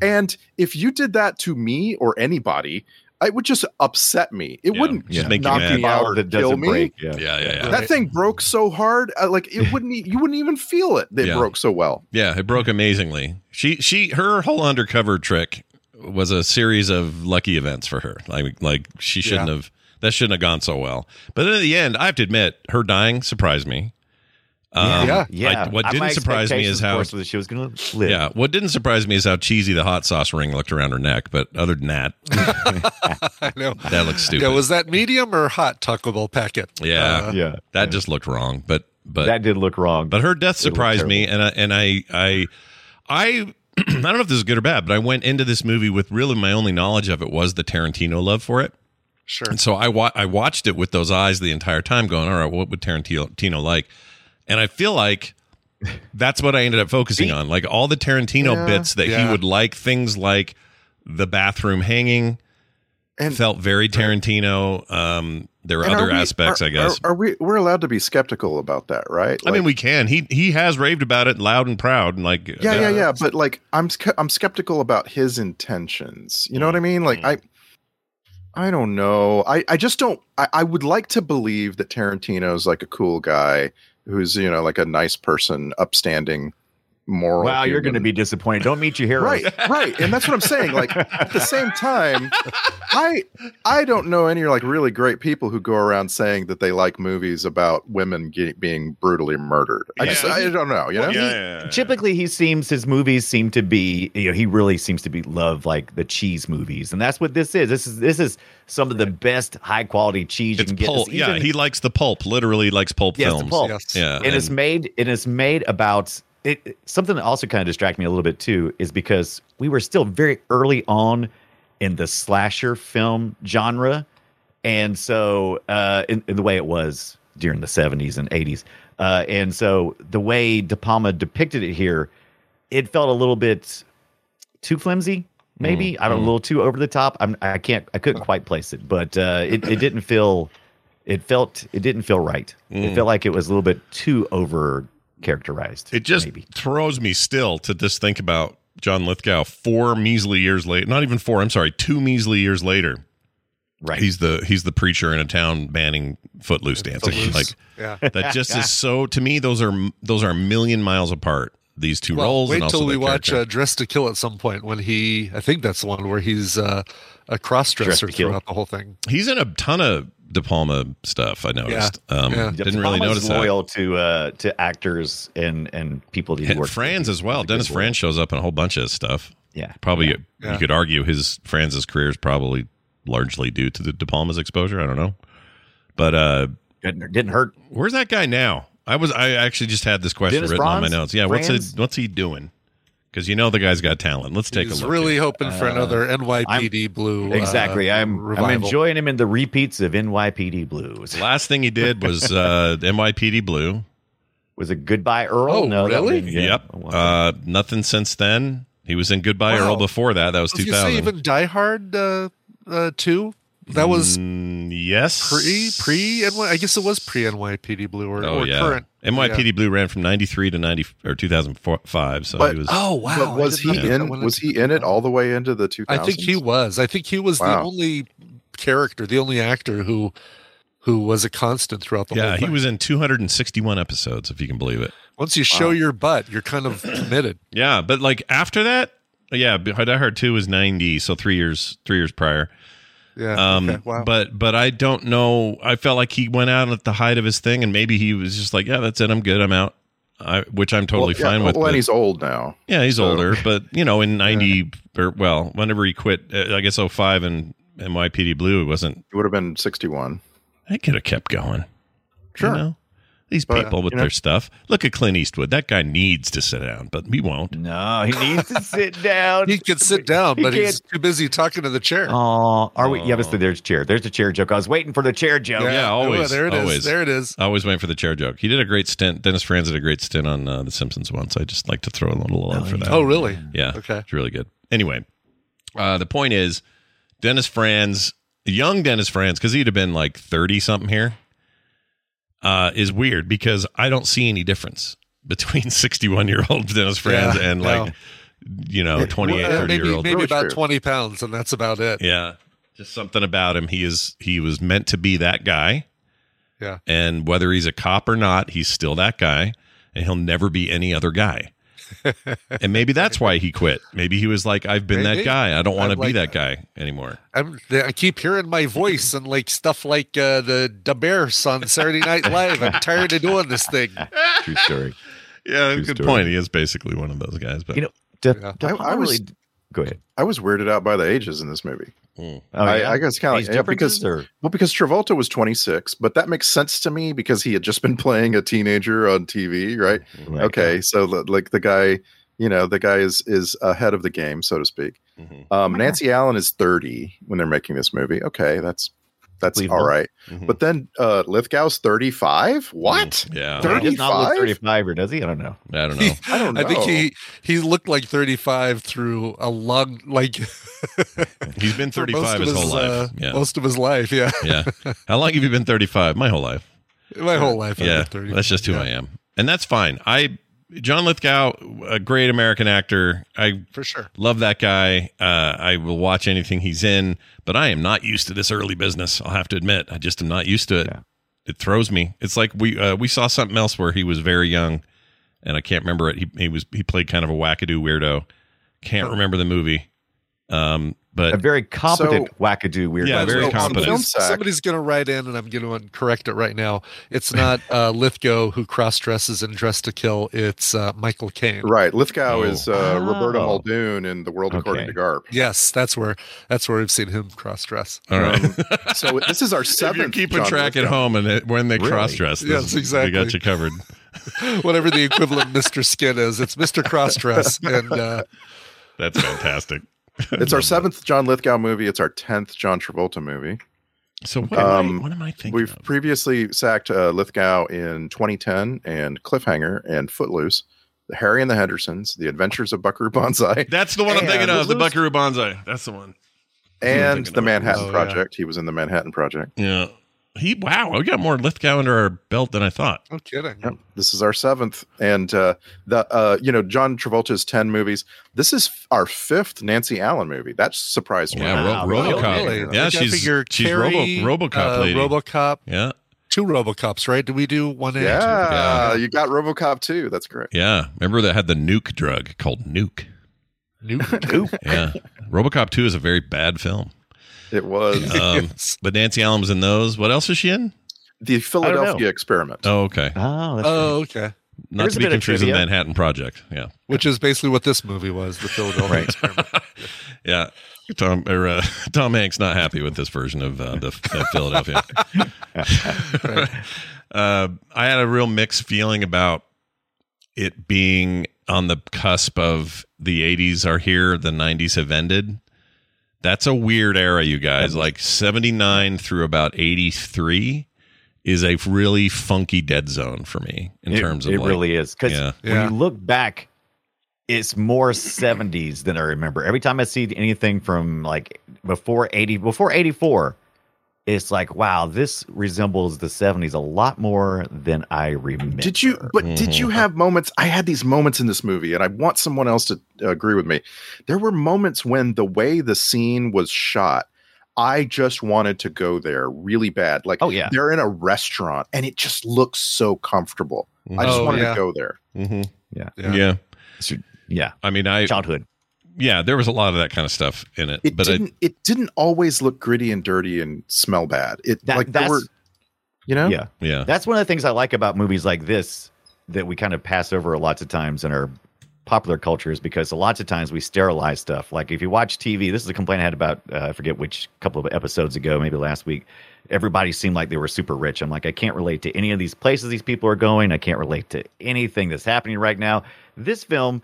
And if you did that to me or anybody, it would just upset me. It Yeah, wouldn't just just make knock me out or that kill me. break. Yeah. Yeah, yeah, yeah. That thing broke so hard, uh, like it wouldn't. e- You wouldn't even feel it. It Yeah. broke so well. Yeah, it broke amazingly. She she her whole undercover trick was a series of lucky events for her. Like like she shouldn't Yeah. have that shouldn't have gone so well. But in the end, I have to admit, her dying surprised me. Um, Yeah. Yeah. I- what Uh, didn't surprise me expectations, is of how course, was that she was going to live. yeah. What didn't surprise me is how cheesy the hot sauce ring looked around her neck. But other than that, I know. that looks stupid. Yeah, was that medium or hot Taco Bell packet? Yeah. Uh, yeah. that just looked wrong. But but that did look wrong. But her death surprised me, and I and I I I I don't know if this is good or bad, but I went into this movie with really my only knowledge of it was the Tarantino love for it, Sure. and so I wa- I watched it with those eyes the entire time, going, all right, what would Tarantino like? And I feel like that's what I ended up focusing on, like all the Tarantino Yeah. bits that he would like, things like the bathroom hanging. And- felt very Tarantino. Um, there were And are other we- aspects, are- I guess. Are, are we? We're allowed to be skeptical about that, right? I mean, we can. He he has raved about it loud and proud, and like Yeah, uh, yeah, yeah. But like, I'm I'm skeptical about his intentions. You know what I mean? Like, I, I don't know. I I just don't. I, I would like to believe that Tarantino's like a cool guy who's you know like a nice person, upstanding, moral. wow, you're going to be disappointed. Don't meet your heroes. right, right, and that's what I'm saying. Like at the same time, I I don't know any like really great people who go around saying that they like movies about women ge- being brutally murdered. I just I don't know. You know? Well, he- Typically, he seems his movies seem to be you know he really seems to be love like the cheese movies, and that's what this is. This is this is some of the best high quality cheese you It's can get. pulp. It's Yeah, even- he likes the pulp. Literally likes pulp Yes, films. pulp. Yes. Yeah, and it's made it is made about it it- something that also kind of distracted me a little bit too is because we were still very early on in the slasher film genre. And so uh in, in the way it was during the 70s and 80s uh and so the way de palma depicted it here it felt a little bit too flimsy maybe? I don't know a little too over the top. I'm i can't i couldn't quite place it but uh it, it didn't feel it felt it didn't feel right. It felt like it was a little bit too over characterized It just maybe. throws me still to just think about John Lithgow four measly years later. Not even four. I'm sorry, two measly years later. right He's the he's the preacher in a town banning footloose dancing. Footloose. Like yeah. that just is so to me. Those are those are a million miles apart. These two Well, roles. wait and till we watch uh. Dressed to Kill at some point when he, I think that's the one where he's uh, a cross dresser throughout the whole thing. He's in a ton of De Palma stuff. I noticed. Um, Yeah. Didn't De really Palma's notice that. loyal to uh to actors and and people that he And works Franz with. as well. Dennis Franz shows up in a whole bunch of stuff. yeah Probably yeah. Yeah. you could argue his Franz's career is probably largely due to the De Palma's exposure. I don't know, but uh, didn't, didn't hurt where's that guy now? I was I actually just had this question Dennis written on my notes. Yeah, what's Franz? it, what's he doing? Because you know the guy's got talent. Let's take he's a look. really here. hoping for another NYPD Blue. uh, exactly i'm i'm enjoying him in the repeats of nypd blues Last thing he did was uh, NYPD Blue. was it goodbye earl Oh, no that really? would've yeah. Yep. Uh, nothing since then. He was in Goodbye Wow. Earl before that. That was Did two you say thousand. even Die Hard uh, uh, two? That was Mm, yes. pre pre NY. I guess it was pre NYPD Blue or, Oh, or yeah. current NYPD Blue ran from 93 to 90 or 2005 so But- he was Oh wow! But was he in? Was he in it all the way into the 2000s? I think he was. I think he was the only character, the only actor who who was a constant throughout the whole Yeah, thing. he was in 261 episodes if you can believe it. Once you show your butt, you're kind of committed. Yeah, but like after that, yeah, Die Hard 2 was 90, so 3 years 3 years prior. Yeah. Um, okay. Wow. But but I don't know. I felt like he went out at the height of his thing, and maybe he was just like, yeah, that's it. I'm good. I'm out. I, which I'm totally Well, yeah, fine with. Well, but- and he's old now. yeah, he's so- older, but you know, in '90 or well, whenever he quit, uh, I guess 05 and NYPD Blue, it wasn't. He would have been 61. I could have kept going. Sure. You know? These But, people with you know- their stuff. Look at Clint Eastwood. That guy needs to sit down, but he won't. No, he needs to sit down. he could sit down, He but can't- he's too busy talking to the chair. Oh, are we? Yeah, but there's a chair. There's a chair joke. I was waiting for the chair joke. Yeah, always, Oh, there it is. always. There it is. I always waiting for the chair joke. He did a great stint. Dennis Franz did a great stint on uh, The Simpsons once. I just like to throw a little love for that. Oh, really? Yeah. Okay. It's really good. Anyway, uh, the point is Dennis Franz, young Dennis Franz, because he'd have been like 30 something here, uh, is weird because I don't see any difference between 61 year old Dennis Franz Yeah, and no. like, you know, 28, Uh, 30 maybe year old. maybe about true. twenty pounds, and that's about it. Yeah. Just something about him. He is, he was meant to be that guy. Yeah. And whether he's a cop or not, he's still that guy and he'll never be any other guy. and maybe that's why he quit. Maybe he was like, I've been that guy. I don't want I to be that guy anymore. I'm, I keep hearing my voice and like stuff like uh, the Da Bears on Saturday Night Live. I'm tired of doing this thing. True story. Yeah, True good story. point. He is basically one of those guys. But You know, De, Yeah. De I- I Palma was- really- Go ahead. I was weirded out by the ages in this movie. Mm. Oh, I, yeah? I guess kind of like, yeah, because or- well, because Travolta was 26, but that makes sense to me because he had just been playing a teenager on TV, right? Right. Okay, so like the guy, you know, the guy is is ahead of the game, so to speak. Mhm. Um, Nancy Allen is 30 when they're making this movie. Okay, that's that's Believable. all right. Mhm. But then uh, Lithgow's 35. What? yeah, Thirty- not look 35? 35 or does he? I don't know. I don't know. I don't know. I think he he looked like 35 through a long like He's been 35 most of his whole life. uh, yeah, most of his life. Yeah, yeah. How long have you been 35? My whole life. my whole life. I've yeah, been 30. that's just who Yeah, I am, and that's fine. I John Lithgow, a great American actor. I for sure. love that guy. Uh, I will watch anything he's in, but I am not used to this early business. I'll have to admit, I just am not used to it. Yeah. It throws me. It's like we uh, we saw something else where he was very young, and I can't remember it. He he was he played kind of a wackadoo weirdo. Can't remember the movie. Um, but A very competent So- wackadoo weird. Yeah, guy. very So, competent. Film Somebody's, going to write in, and I'm going to correct it right now. It's not uh, Lithgow who cross dresses and Dressed to Kill. It's uh, Michael Caine. Right. Lithgow Oh. is uh, Roberta Oh. Muldoon in The World According to Garp. Yes, that's where that's where we've seen him cross dress. all right. Um, so this is our if seventh. you're keeping John track at home and it, when they Really? cross dress, Yes, exactly. we got you covered. Whatever the equivalent Mr. Skin is, it's Mr. Crossdress. And uh, That's fantastic. It's our seventh John Lithgow movie. It's our tenth John Travolta movie. So what, am, I, Um, what am I thinking? We've of? previously sacked uh, Lithgow in 2010 and Cliffhanger and Footloose, The Harry and the Hendersons, The Adventures of Buckaroo Banzai, That's the one I'm thinking And of. The Footloose. Buckaroo Banzai. That's the one. and The Manhattan Oh, yeah. Project. He was in The Manhattan Project. Yeah. He wow, we got more Lithgow under our belt than I thought. no kidding. Yep. This is our seventh, and uh, the uh, you know John Travolta's ten movies. This is f- our fifth Nancy Allen movie. That surprised me. Yeah, Wow, Ro- RoboCop. Really? Yeah, I she's figure she's Robo, Carrie, RoboCop uh, lady. RoboCop, yeah, two RoboCops, right? Did we do one and two? Yeah, you got RoboCop too. That's great. yeah. Remember that had the nuke drug called Nuke. Nuke. Yeah, RoboCop Two is a very bad film. It was Um, but Nancy Allen was in those. What else is she in? the Philadelphia experiment. Oh, okay. Oh, that's Oh, okay. Not There's to be confused with trivia. Manhattan Project. Yeah, Which is basically what this movie was, the Philadelphia Right. experiment. yeah. Tom or uh, Tom Hanks not happy with this version of uh, the uh, Philadelphia. uh, I had a real mixed feeling about it being on the cusp of the 80s are here, the 90s have ended. That's a weird era, you guys. Like 79 through about 83 is a really funky dead zone for me in it, terms of it like, really is because Yeah. when Yeah. you look back, it's more 70s than I remember. Every time I see anything from like before 80, before 84, it's like, wow, this resembles the 70s a lot more than I remember. Did you? But did you have moments? I had these moments in this movie, and I want someone else to uh, agree with me. There were moments when the way the scene was shot, I just wanted to go there really bad. Like, Oh, yeah. they're in a restaurant, and it just looks so comfortable. I just Oh, wanted yeah. to go there. hmm Yeah. Yeah. Yeah. Yeah. I mean, I Childhood. Yeah, there was a lot of that kind of stuff in it, It but didn't. it didn't always look gritty and dirty and smell bad. It That- like there that's- were, you know. Yeah. yeah, That's one of the things I like about movies like this that we kind of pass over a lots of times in our popular culture is because a lots of times we sterilize stuff. Like if you watch TV, this is a complaint I had about, uh, I forget which couple of episodes ago, maybe last week. Everybody seemed like they were super rich. I'm like, I can't relate to any of these places these people are going. I can't relate to anything that's happening right now. This film,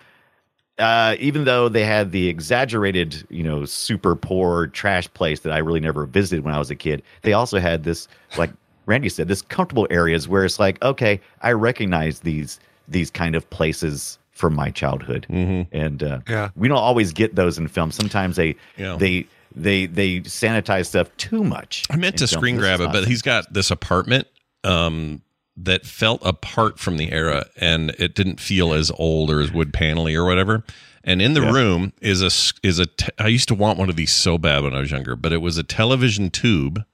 uh, even though they had the exaggerated, you know, super poor trash place that I really never visited when I was a kid, they also had this, like Randy said, this comfortable areas where it's like, okay, I recognize these these kind of places from my childhood, and uh, Yeah. we don't always get those in films. Sometimes they Yeah. they they they sanitize stuff too much. I meant to screen grab it, but he's got this apartment um, that felt apart from the era, and it didn't feel as old or as wood panely or whatever. And in the room is a is a. Te- I used to want one of these so bad when I was younger, but it was a television tube,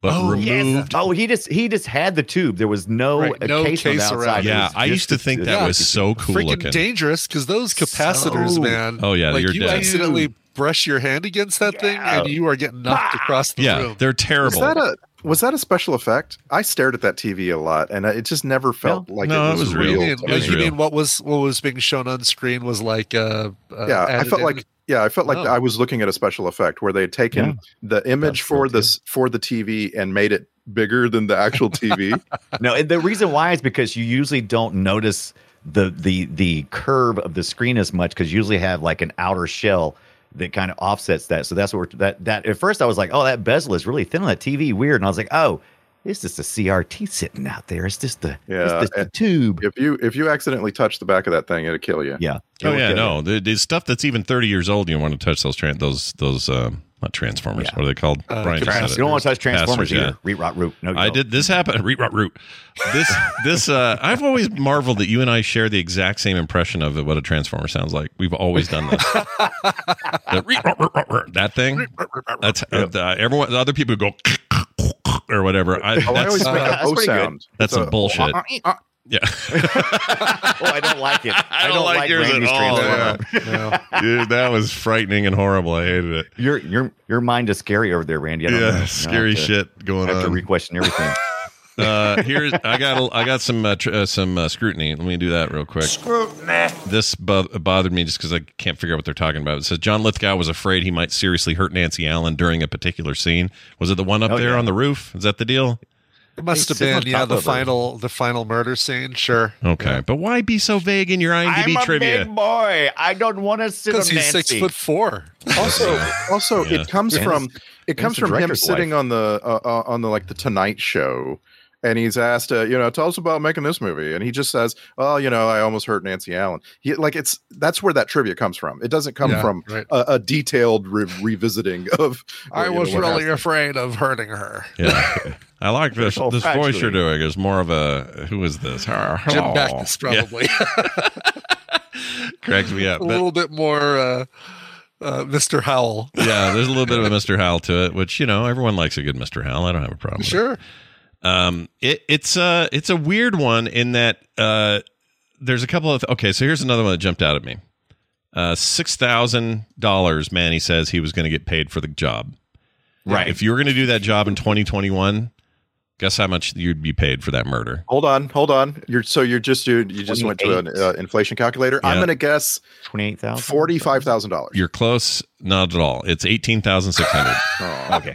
but Oh, removed. Oh, he just he just had the tube. There was no, Right, no case, on the case around outside. it. It Yeah, I used to think that yeah. was so cool Freaking looking. dangerous because those capacitors, So- man. Oh, yeah, like you're you dead. accidentally brush your hand against that thing and you are getting knocked across the yeah, room. they're Was terrible. that a was that a special effect? I stared at that TV a lot, and it just never felt like No, it was, it was real. real. You mean, It was me. you real. mean what was what was being shown on screen was like uh, uh yeah, I felt in- like yeah, I felt like Oh. I was looking at a special effect where they had taken Yeah. the image That's for cool, this for the TV and made it bigger than the actual TV. No, the reason why is because you usually don't notice the the the curve of the screen as much because you usually have like an outer shell that kind of offsets that. So that's what we're, that that at first I was like, oh, that bezel is really thin on that TV, weird, and I was like, oh, it's just a CRT sitting out there. It's just the Yeah, it's just the tube. if you if you accidentally touch the back of that thing, it'll kill you. Yeah. Oh It'll yeah, no, you. the, the stuff that's even thirty years old. You want to touch those those those um, not transformers. Yeah. What are they called? Uh, Brian just said it. You don't want to touch Transformers Capacitors, yeah. either. Reat rot root. No, I don't. did this happen. Root rot root. This this uh, I've always marveled that you and I share the exact same impression of what a transformer sounds like. We've always done this. The reet, that thing. That's uh, everyone. Other people go or whatever. I, Oh, I that's, always make that's an O pretty good. sound. That's It's some a- bullshit. Yeah. oh, I don't like it. I don't like yours at Randy's all. Transformer. Dude, that was frightening and horrible. I hated it. Your your your mind is scary over there, Randy. I don't know. Yeah, I scary have to- shit going I have to re-question everything. uh, here's I got a, I got some uh, tr- uh, some uh, scrutiny. Let me do that real quick. Scrutiny. This bo- bothered me just because I can't figure out what they're talking about. It says John Lithgow was afraid he might seriously hurt Nancy Allen during a particular scene. Was it the one up Oh, there yeah. on the roof? Is that the deal? It must have been, yeah, the of her. final the final murder scene. Sure. Okay, but why be so vague in your IMDb trivia? boy. I don't want to sit Because he's six foot four. Also, also, Yeah. it comes Yeah. from it comes from him sitting wife. on the uh, uh, on the like the Tonight Show, and he's asked, uh, you know, tell us about making this movie, and he just says, "Oh, you know, I almost hurt Nancy Allen." He like it's that's where that trivia comes from. It doesn't come Yeah, from right. a, a detailed re- revisiting of. I know, was really happened. afraid of hurting her. Yeah, I like this Oh, this voice you're doing. Is more of a who is this? Jim Backus, probably. cracks me up. a But- little bit more uh, uh, Mr. Howell. yeah, there's a little bit of a Mr. Howell to it, which you know everyone likes a good Mr. Howell. I don't have a problem. with it. Sure. Um, it, it's uh it's a weird one in that uh, there's a couple of okay. So here's another one that jumped out at me. Uh, six thousand dollars. Manny says he was going to get paid for the job. Right. If you were going to do that job in 2021, guess how much you'd be paid for that murder? Hold on, hold on. You're so you're just you, you just went to an uh, inflation calculator. I'm going to guess Twenty-eight thousand. forty five thousand dollars. You're close. Not at all. It's eighteen thousand six hundred. Okay.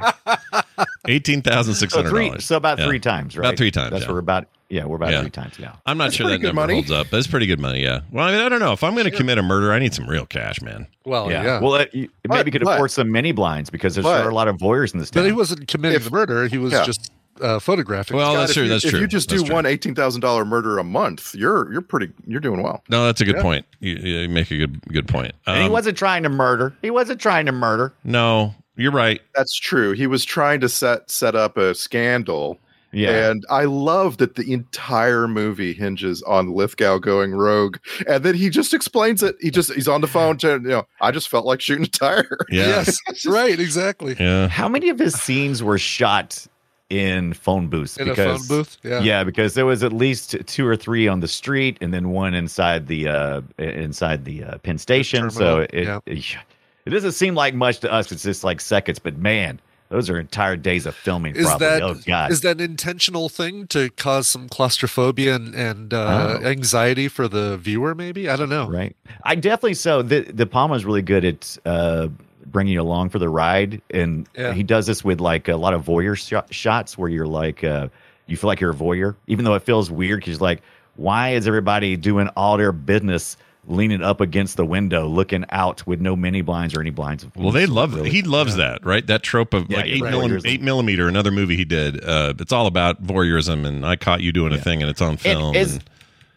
Eighteen thousand six So hundred three. dollars. So about Yeah. three times, right? About three times, That's yeah. where we're about. Yeah, we're about Yeah. three times now. I'm not That's sure that pretty number money. holds up, but it's pretty good money. Yeah. Well, I mean, I don't know. If I'm going to commit a murder, I need some real cash, man. Well, yeah. yeah. Well, it, you, But- maybe could afford some mini blinds because there's but- sure a lot of voyeurs in this town. but he wasn't committing If- the murder. He was Yeah. just uh, photographing. Well, God, that's true. you- that's if true. you just That's do true. one eighteen thousand dollar murder a month, you're you're pretty you're doing well. No, that's a good Yeah. point. You, you make a good good point. and he Um, wasn't trying to murder. He wasn't trying to murder. No, You're right. That's true. He was trying to set set up a scandal. Yeah. And I love that the entire movie hinges on Lithgow going rogue. And then he just explains it. He just he's on the phone to you know, I just felt like shooting a tire. Yeah. Yes, right, exactly. Yeah. How many of his scenes were shot in phone booths? In a phone booth? Yeah. yeah, because there was at least two or three on the street, and then one inside the uh, inside the uh, Penn Station. So terminal, it, it it doesn't seem like much to us. It's just like seconds, but man, those are entire days of filming. Is probably. that oh god, is that an intentional thing to cause some claustrophobia and, and uh, Oh. anxiety for the viewer? Maybe I don't know. right? I definitely so. The the Palma is really good at uh, bringing you along for the ride, and Yeah. he does this with like a lot of voyeur sh- shots where you're like, uh, you feel like you're a voyeur, even though it feels weird because like, why is everybody doing all their business? Leaning up against the window, looking out with no mini blinds or any blinds. Well, they love Really- he loves that, right? That trope of Yeah, like eight, right. millim- eight millimeter, another movie he did. Uh, it's all about voyeurism, and I caught you doing a thing, and it's on film. And as and-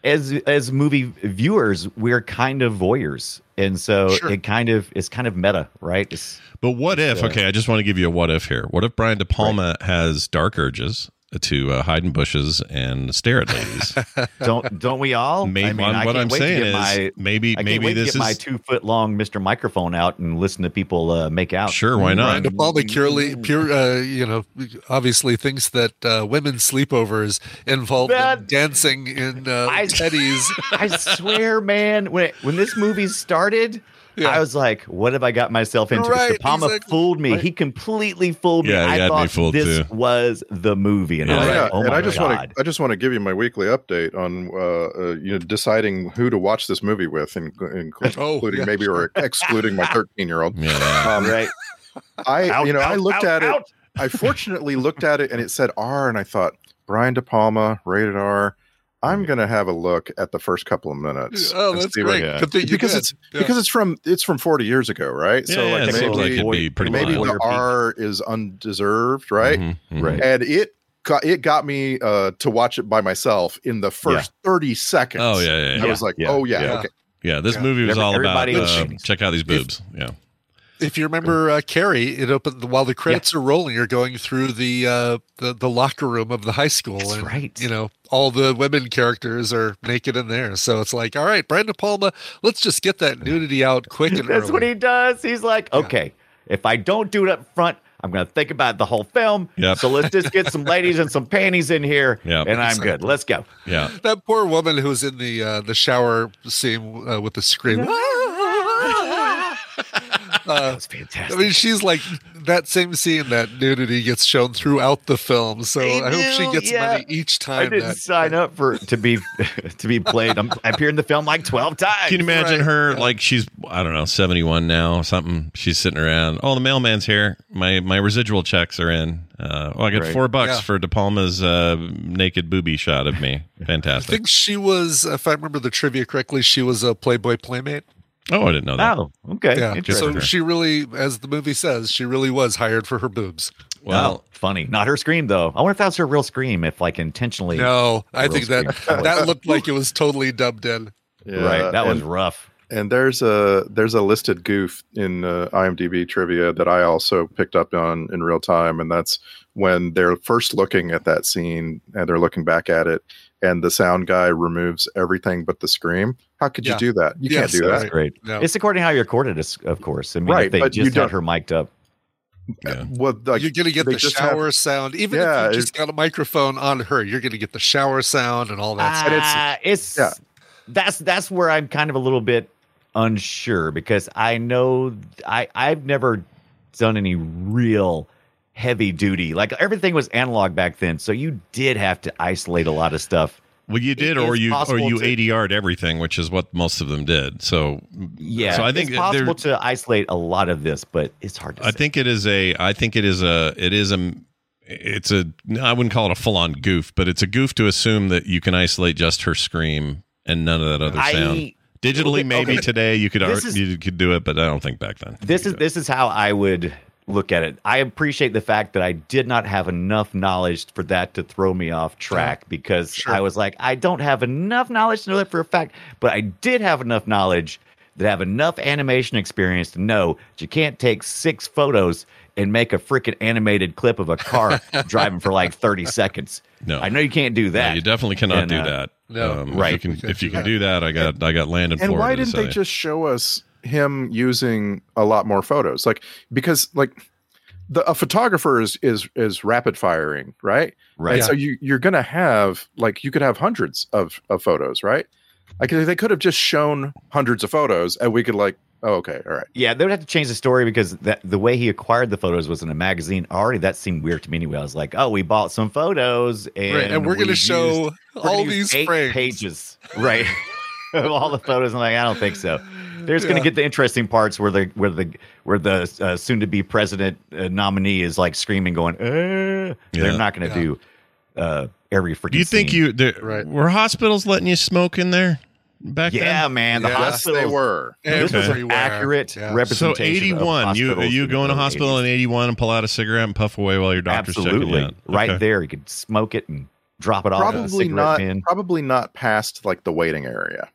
as as movie viewers, we're kind of voyeurs, and so Sure. it kind of it's kind of meta, right? It's, but what if? uh, Okay, I just want to give you a what if here. What if Brian De Palma has dark urges to uh, hide in bushes and stare at ladies? don't don't we all? Maybe I mean, I what can't I'm wait to saying get is my- maybe I can't maybe wait this to get my is two foot long Mr. Microphone out and listen to people uh, make out. sure. Why not? Brian De Palma purely, pure, uh, you know, obviously thinks that uh, women's sleepovers involve them That- dancing in uh, I- teddies. I swear, man, when when this movie started, Yeah. I was like, "What have I got myself into?" Right, Mr. Palma exactly. fooled me. He completely fooled me. Yeah, he I had me thought fooled this too. was the movie, and I Yeah. was Yeah, like, "Oh and my I just want to I just want to give you my weekly update on uh, uh, you know deciding who to watch this movie with, in, in, Oh, including yeah, maybe or excluding my 13 year old. Yeah. Um, right? I Out, you know I looked out, at it. I fortunately looked at it and it said R, and I thought Brian De Palma rated R. I'm gonna have a look at the first couple of minutes. Oh, that's see what- great. Good because did. it's Yeah. because it's from it's from 40 years ago, right? Yeah, yeah, it seems like it'd be pretty maybe mild. the R is undeserved, right? Mhm, mhm. Right. And it got it got me uh, to watch it by myself in the first 30 seconds. Oh yeah, yeah, I was like, Yeah, oh yeah, yeah. okay. Yeah, this Yeah. movie was Every- all about everybody was uh, check out these boobs. yeah. If you remember uh, Carrie, it opened while the credits are rolling. You're going through the, uh, the the locker room of the high school, That's and right. you know all the women characters are naked in there. So it's like, all right, Brian De Palma, let's just get that nudity out quick and That's early. what he does. He's like, okay, if I don't do it up front, I'm going to think about the whole film. Yep. So let's just get some ladies and some panties in here, Yep. and I'm good. Let's go. Yeah. that poor woman who's in the uh, the shower scene uh, with the scream. Uh, That's fantastic. I mean, she's like that same scene. That nudity gets shown throughout the film, so They I hope she gets yeah. money each time. I time. didn't that, sign up for to be to be played. I'm, I appeared in the film like twelve times. Can you imagine Right, her yeah. like she's I don't know seventy one now or something? She's sitting around. Oh, the mailman's here. My my residual checks are in. Uh, oh, I got Right. four bucks Yeah. for De Palma's uh, naked booby shot of me. Fantastic. I think she was, if I remember the trivia correctly, she was a Playboy playmate. Oh, I didn't know that. Oh, okay. Yeah, Interesting. so she really, as the movie says, she really was hired for her boobs. Well, oh, funny. Not her scream though. I wonder if that's her real scream. If like intentionally. No, I think that scream. that looked like it was totally dubbed in. Yeah, right. That was rough. And there's a there's a listed goof in uh, IMDb trivia that I also picked up on in real time, and that's when they're first looking at that scene and they're looking back at it, and the sound guy removes everything but the scream. How could Yeah. you do that? You Yes, can't do that's that. That's great. No. It's according to how you recorded it, of course. I mean, Right, if they but you just had her mic'd up. yeah. Well, like, you're going to get the just have- shower sound, even Yeah, if you just got a microphone on her. You're going to get the shower sound and all that. stuff. Ah, it's yeah. that's that's where I'm kind of a little bit unsure because I know I I've never done any real heavy duty like everything was analog back then so you did have to isolate a lot of stuff Well, you did, or you or you to- ADR'd everything, which is what most of them did. So yeah So I think it's possible to isolate a lot of this but it's hard to I say. think it is a. I think it is a. It is a. It's a. I wouldn't call it a full on goof, but it's a goof to assume that you can isolate just her scream and none of that other I- sound. Digitally, maybe okay. today you could This ar- is- you could do it, but I don't think back then. this is this is how I would look at it. I appreciate the fact that I did not have enough knowledge for that to throw me off track because Sure. I was like, I don't have enough knowledge to know that for a fact, but I did have enough knowledge that I have enough animation experience to know that you can't take six photos and make a freaking animated clip of a car driving for like 30 seconds. No. I know you can't do No, that. you definitely cannot And, do uh, that. no. Um, Right. If you can, if you can do that, I got I got land in and Florida. why to didn't they just show us him using a lot more photos like because like the a photographer is is is rapid firing right Right. and so you you're gonna have like you could have hundreds of of photos right like they could have just shown hundreds of photos and we could like oh okay all right Yeah, they would have to change the story because that the way he acquired the photos was in a magazine. Already, that seemed weird to me anyway. I was like, "Oh, we bought some photos, and, Right, and we're we going to show used- we're gonna all these eight frames. pages, right, of all the photos." I'm like, I don't think so. There's going Yeah. to get the interesting parts where the where the where the uh, soon to be president uh, nominee is like screaming, going, uh, Yeah. "They're not going to Yeah. do uh, every freaking." Do you think scene. you Right. were hospitals letting you smoke in there back then? Yeah, then? man, the Yes, yes hospital. they were This was an accurate Yeah. So representation. eighty of one, you hospitals you in go in a hospital 80s. in eighty one and pull out a cigarette and puff away while your doctor's Absolutely, checking you right there. You could smoke it and drop it off in a probably not pin. probably not past like the waiting area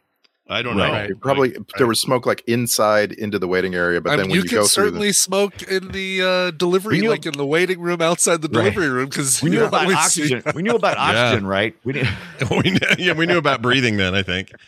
I don't Right. know. Right. probably there was smoke like inside into the waiting area but I then mean, when you, you, can go through certainly smoke in the uh, delivery, We knew- like in the waiting room outside the Right. delivery room, because We knew about oxygen. We knew about oxygen, right? We didn't. we knew, yeah, we knew about breathing then. I think.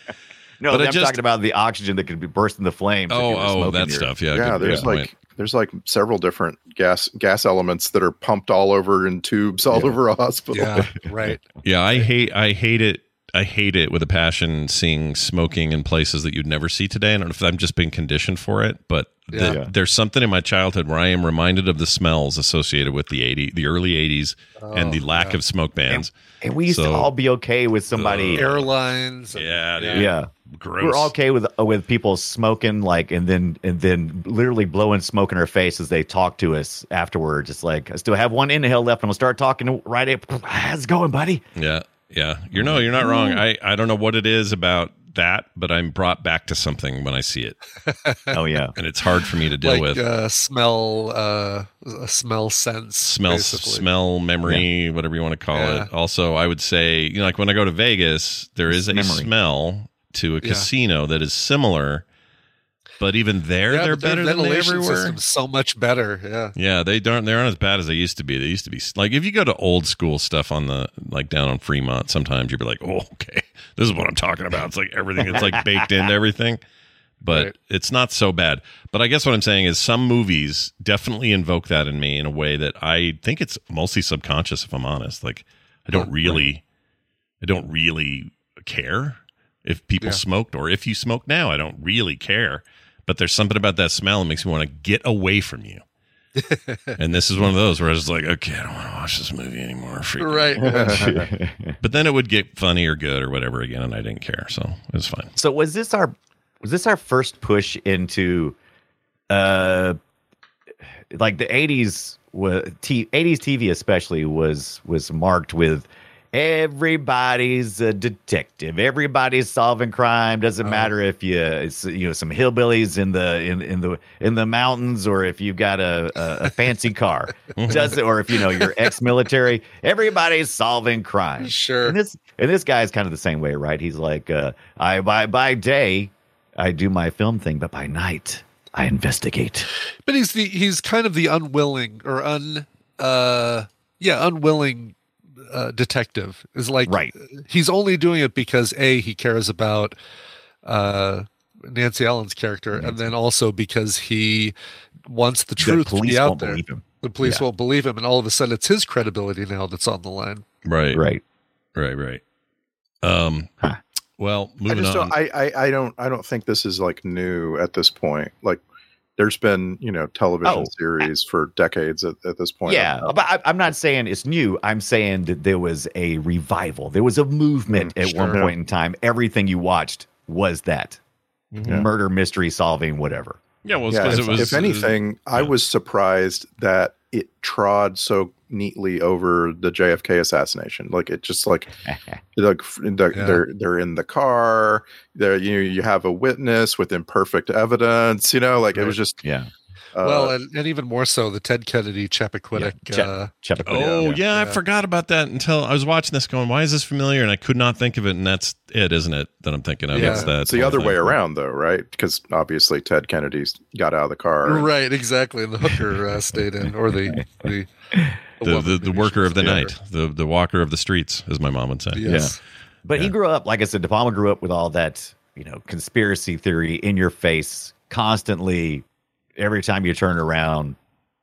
No, But I I'm just- talking about the oxygen that could be burst into flames. if you Oh, were oh, that your- stuff. Yeah, yeah, good- there's good like point. there's like several different gas gas elements that are pumped all over in tubes all over a hospital Yeah, right. Yeah, I hate I hate it. I hate it with a passion seeing smoking in places that you'd never see today. I don't know if I've just being conditioned for it, but the- Yeah. Yeah. there's something in my childhood where I am reminded of the smells associated with the 80 the early 80s and the oh, lack of smoke bans. And we used to all be okay with somebody. Airlines. and- Yeah, dude. yeah. Gross. We're all okay with with people smoking, like, and then and then literally blowing smoke in our face as they talk to us afterwards. It's like I still have one inhale left, and we'll start talking right. Up. How's it going, buddy? Yeah, yeah. You're no, you're not wrong. I I don't know what it is about that, but I'm brought back to something when I see it, Oh yeah, and it's hard for me to deal like with. uh, smell, uh, smell sense, smell basically. smell memory whatever you want to call Yeah. it also i would say you know like when i go to vegas there is a Memory. smell to a Yeah. casino that is similar but even there Yeah, they're better than they ever were so much better. Yeah, yeah they don't they aren't as bad as they used to be they used to be like if you go to old school stuff on the like down on fremont sometimes you'd be like oh okay this is what i'm talking about it's like everything it's like baked into everything but Right. it's not so bad. But I guess what I'm saying is some movies definitely invoke that in me in a way that I think it's mostly subconscious if I'm honest. Like I don't really I don't really care if people Yeah. smoked or if you smoke now, I don't really care. But there's something about that smell that makes me want to get away from you. and this is one of those where I was like, okay, I don't want to watch this movie anymore. Freak out. right. But then it would get funny or good or whatever again, and I didn't care. So it was fine. So was this our was this our first push into uh like the 80s was t- 80s TV especially was was marked with everybody's a detective everybody's solving crime doesn't matter if you it's you know some hillbillies in the in in the in the mountains or if you've got a a, a fancy car does it or if you know you're ex-military everybody's solving crime Sure. and this and this guy's kind of the same way, right? He's like, uh, I by by day, I do my film thing, but by night, I investigate. But he's the he's kind of the unwilling or un uh yeah unwilling uh, detective is like Right. He's only doing it because a he cares about uh Nancy Allen's character, and then also because he wants the truth to be out won't there. him. The police Yeah. won't believe him, and all of a sudden it's his credibility now that's on the line. Right. Right. Right. Right. Um. Huh. Well, I just on. don't. I, I I don't. I don't think this is like new at this point. Like, there's been you know television Oh. series for decades at, at this point. Yeah, but I, I'm not saying it's new. I'm saying that there was a revival. There was a movement Mm, at one sure. point in time. Everything you watched was that Yeah. murder, mystery solving, whatever. yeah. Well, it's Yeah, 'cause if, it was. if anything, I yeah. was surprised that it trod so neatly over the JFK assassination. Like it just like like the, Yeah. they're they're in the car. There you you have a witness with imperfect evidence. You know, like it was just yeah. Uh, well, and, and even more so, the Ted Kennedy Chappaquiddick. Yeah, uh, Chappaquiddick. Oh yeah, I Yeah. forgot about that until I was watching this, going, "Why is this familiar?" And I could not think of it, and that's it, isn't it? That I'm thinking of. Yeah. It's that it's the other thing. way around, though, right? Because obviously Ted Kennedy's got out of the car. Right, exactly. And the hooker uh, stayed in, or the the The, the, the worker of the was night, the the walker of the streets, as my mom would say. Yes. But he grew up, like I said, De Palma grew up with all that, you know, conspiracy theory in your face constantly. Every time you turn around,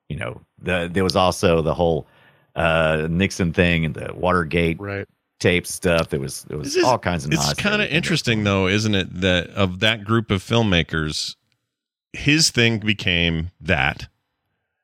you know, the there was also the whole uh Nixon thing and the Watergate Right. tape stuff. There was there was is- all kinds of. It's nonsense kind of in interesting, though, isn't it? That of that group of filmmakers, his thing became that,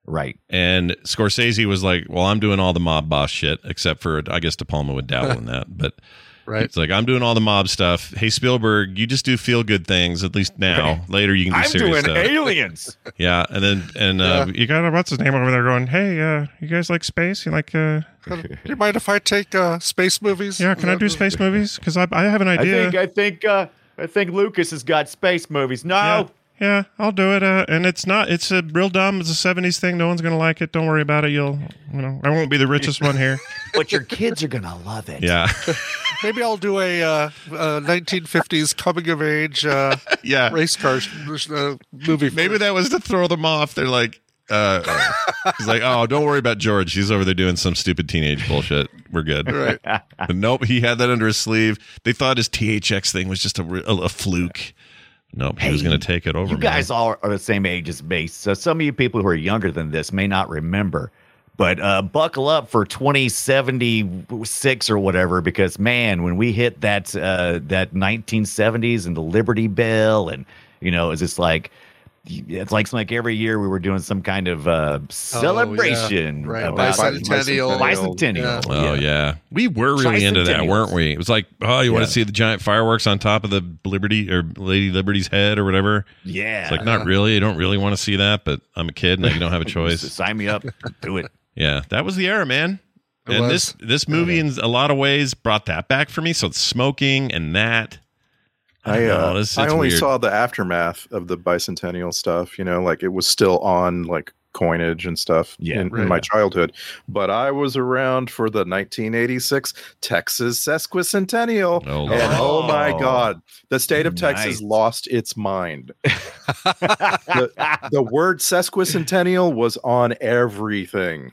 right? and Scorsese was like, "Well, I'm doing all the mob boss shit, except for I guess De Palma would dabble in that, but." Right. It's like I'm doing all the mob stuff. Hey Spielberg, you just do feel good things. At least now. Later you can do I'm serious doing stuff. aliens. Yeah, and then and uh, Yeah. you got what's his name over there going? Hey, uh, you guys like space? You like? Uh, you mind if I take uh, space movies? yeah, can I do space movies? Because I, I have an idea. I idea. think I think uh I think Lucas has got space movies. No. yeah, yeah, I'll do it. Uh, and it's not. It's a real dumb. It's a '70s thing. No one's gonna like it. Don't worry about it. You'll, you know, I won't be the richest one here. But your kids are gonna love it. Yeah, Maybe I'll do a uh, uh, 1950s coming of age uh, yeah. race car uh, movie. Maybe that was to throw them off. They're like, uh, he's like, oh, don't worry about George. He's over there doing some stupid teenage bullshit. We're good. Right. But nope, he had that under his sleeve. They thought his THX thing was just a, a, a fluke. Nope, he was going to take it over. You guys all are the same age as me. So some of you people who are younger than this may not remember. But uh, buckle up for 2076 or whatever, because man, when we hit that uh, that 1970s and the Liberty Bell, and you know, it's just like it's like like every year we were doing some kind of uh, celebration Right. about Bicentennial. bicentennial. Oh yeah. we were really into that, weren't we? It was like, oh, you want to see the giant fireworks on top of the Liberty or Lady Liberty's head or whatever? yeah. It's like not really. I don't really want to see that, but I'm a kid and I don't have a choice. Sign me up. Do it. Yeah, that was the era, man. It and was. this this movie in a lot of ways brought that back for me. So it's smoking and that. I uh, know, it's- I only weird. saw the aftermath of the bicentennial stuff. You know, like it was still on like coinage and stuff Yeah, in, right. in my childhood. But I was around for the 1986 Texas sesquicentennial, Oh, and oh my God, the state of Nice. Texas lost its mind. the, the word sesquicentennial was on everything.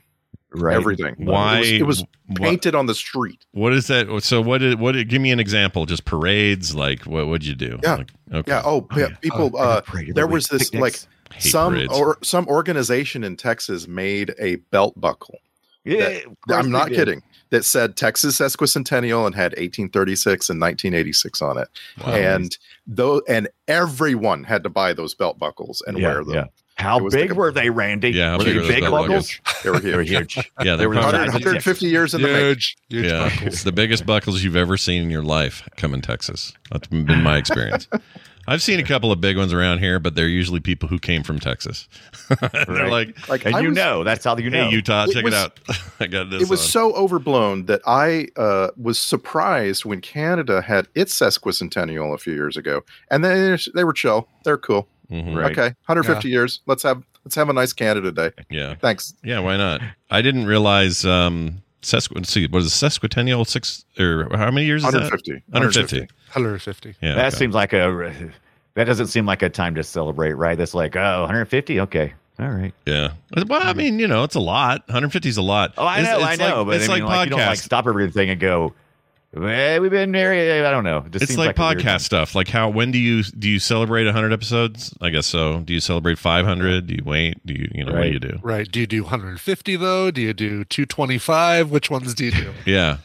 Right. Everything. Why? It was, it was what- painted on the street. What is that? So what? Did, what? Did, give me an example. Just parades. Like what? Would you do? Yeah. Like, okay. Yeah. Oh, yeah. People. Oh, uh, parade there was this week. like some parades. or some organization in Texas made a belt buckle. Yeah, that- I'm not kidding. That said Texas sesquicentennial and had 1836 and 1986 on it, Wow. and though and everyone had to buy those belt buckles and Yeah, wear them. yeah. How big like a- were they, Randy? Yeah, were big they were big belt buckles? They were They were huge. huge. yeah, they they're were 100, 150 years in the making. Huge, huge yeah, buckles. it's the biggest buckles you've ever seen in your life come in Texas. That's been my experience. I've seen a couple of big ones around here, but they're usually people who came from Texas. they're Right. like, Like And I you was- know, that's how you know. "Hey, Utah, It check was- it out. I got this." it was on." so overblown that I uh, was surprised when Canada had its sesquicentennial a few years ago, and they they were chill. They're cool. Mhm. Right. Okay, 150 years. Let's have let's have a nice Canada Day. Yeah, Thanks. yeah. Why not? I didn't realize um, sesqu. Let's see, what is it, sesquicentennial? Six or how many years is that? 150. 150. 150. Yeah, that okay. seems like a. That doesn't seem like a time to celebrate, right? That's like, oh, 150? Okay. All right. Yeah. Well, I mean, you know, it's a lot. 150 is a lot. Oh, I It's- know, I know. Like, but it's I mean, like like, you don't like podcast. stop everything and go, well, we've been there. I don't know. It just It's seems like, a podcast stuff. Like how when do you do you celebrate 100 episodes? I guess so. Do you celebrate 500? Do you wait? Do you you know what do you do? Right. Do you do 150 though? Do you do 225? Which ones do you do? Yeah.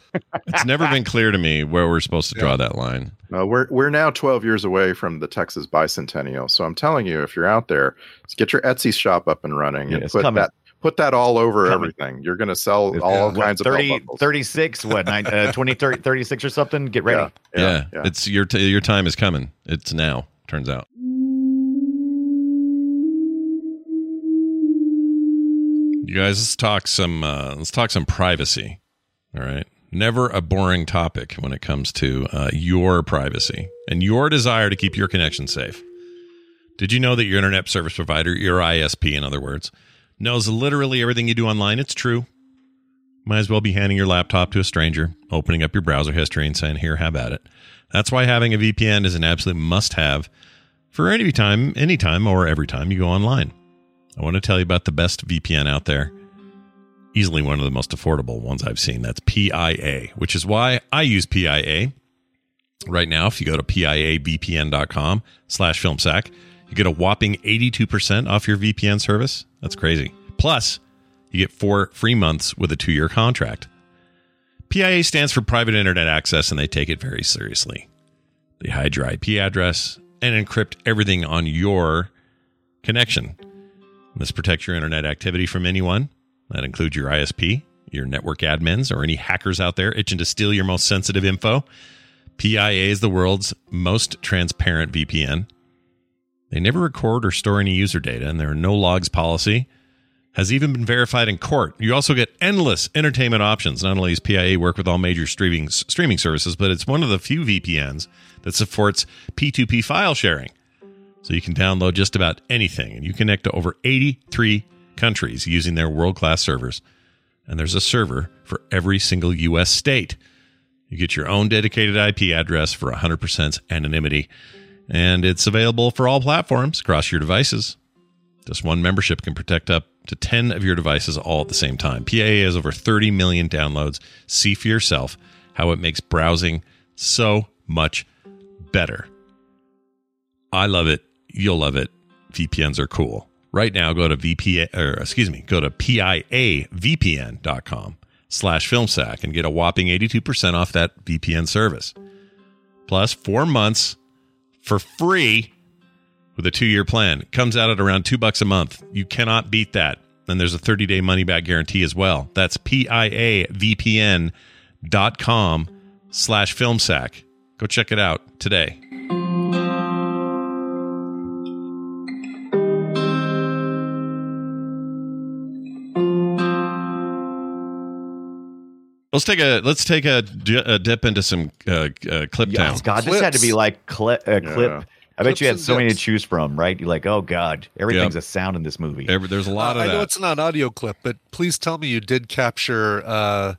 It's never been clear to me where we're supposed to draw that line. Uh, we're we're now 12 years away from the Texas bicentennial. So I'm telling you, if you're out there, just get your Etsy shop up and running Yeah, and it's put coming. that put that all over Coming. everything. You're going to sell It's, all uh, what, kinds of belt 30, buckles. 36, what, nine, uh, 20, 30, 36 or something? Get ready. Yeah, Yeah. It's your t- your time is coming. It's now. Turns out. You guys, let's talk some. Uh, let's talk some privacy. All right. Never a boring topic when it comes to uh, your privacy and your desire to keep your connection safe. Did you know that your internet service provider, your ISP in other words, knows literally everything you do online? It's true. Might as well be handing your laptop to a stranger, opening up your browser history and saying, Here, have at it. That's why having a VPN is an absolute must have for any time, anytime, or every time you go online. I want to tell you about the best VPN out there. Easily one of the most affordable ones I've seen. That's PIA, which is why I use PIA. Right now, if you go to piavpn.com slash filmsack, you get a whopping 82% off your VPN service. That's crazy. Plus, you get four free months with a two year contract. PIA stands for Private Internet Access, and they take it very seriously. They hide your IP address and encrypt everything on your connection. This protects your internet activity from anyone. That includes your ISP, your network admins, or any hackers out there itching to steal your most sensitive info. PIA is the world's most transparent VPN. They never record or store any user data, and there are no logs policy. Has even been verified in court. You also get endless entertainment options. Not only does PIA work with all major streaming streaming services, but it's one of the few VPNs that supports P2P file sharing. So you can download just about anything, and you connect to over 83 countries using their world class servers. And there's a server for every single U.S. state. You get your own dedicated IP address for 100% anonymity, and it's available for all platforms across your devices. Just one membership can protect up to 10 of your devices all at the same time. PIA has over 30 million downloads. See for yourself how it makes browsing so much better. I love it. You'll love it. VPNs are cool. Right now, go to VPN, or excuse me, go to piavpn.com slash filmsack and get a whopping 82% off that VPN service. Plus four months for free with a two-year plan. Comes out at around two bucks a month. You cannot beat that. And there's a 30-day money-back guarantee as well. That's piavpn.com slash filmsack. Go check it out today. Let's take a let's take a, a dip into some uh, uh, clip Yes, town. God, this had to be like cli- uh, clip. Yeah. I bet Clips you had and so many to choose from, right? You're like, oh God, everything's Yep. a sound in this movie. Every- there's a lot Uh, of I know it's not an audio clip, but please tell me you did capture uh,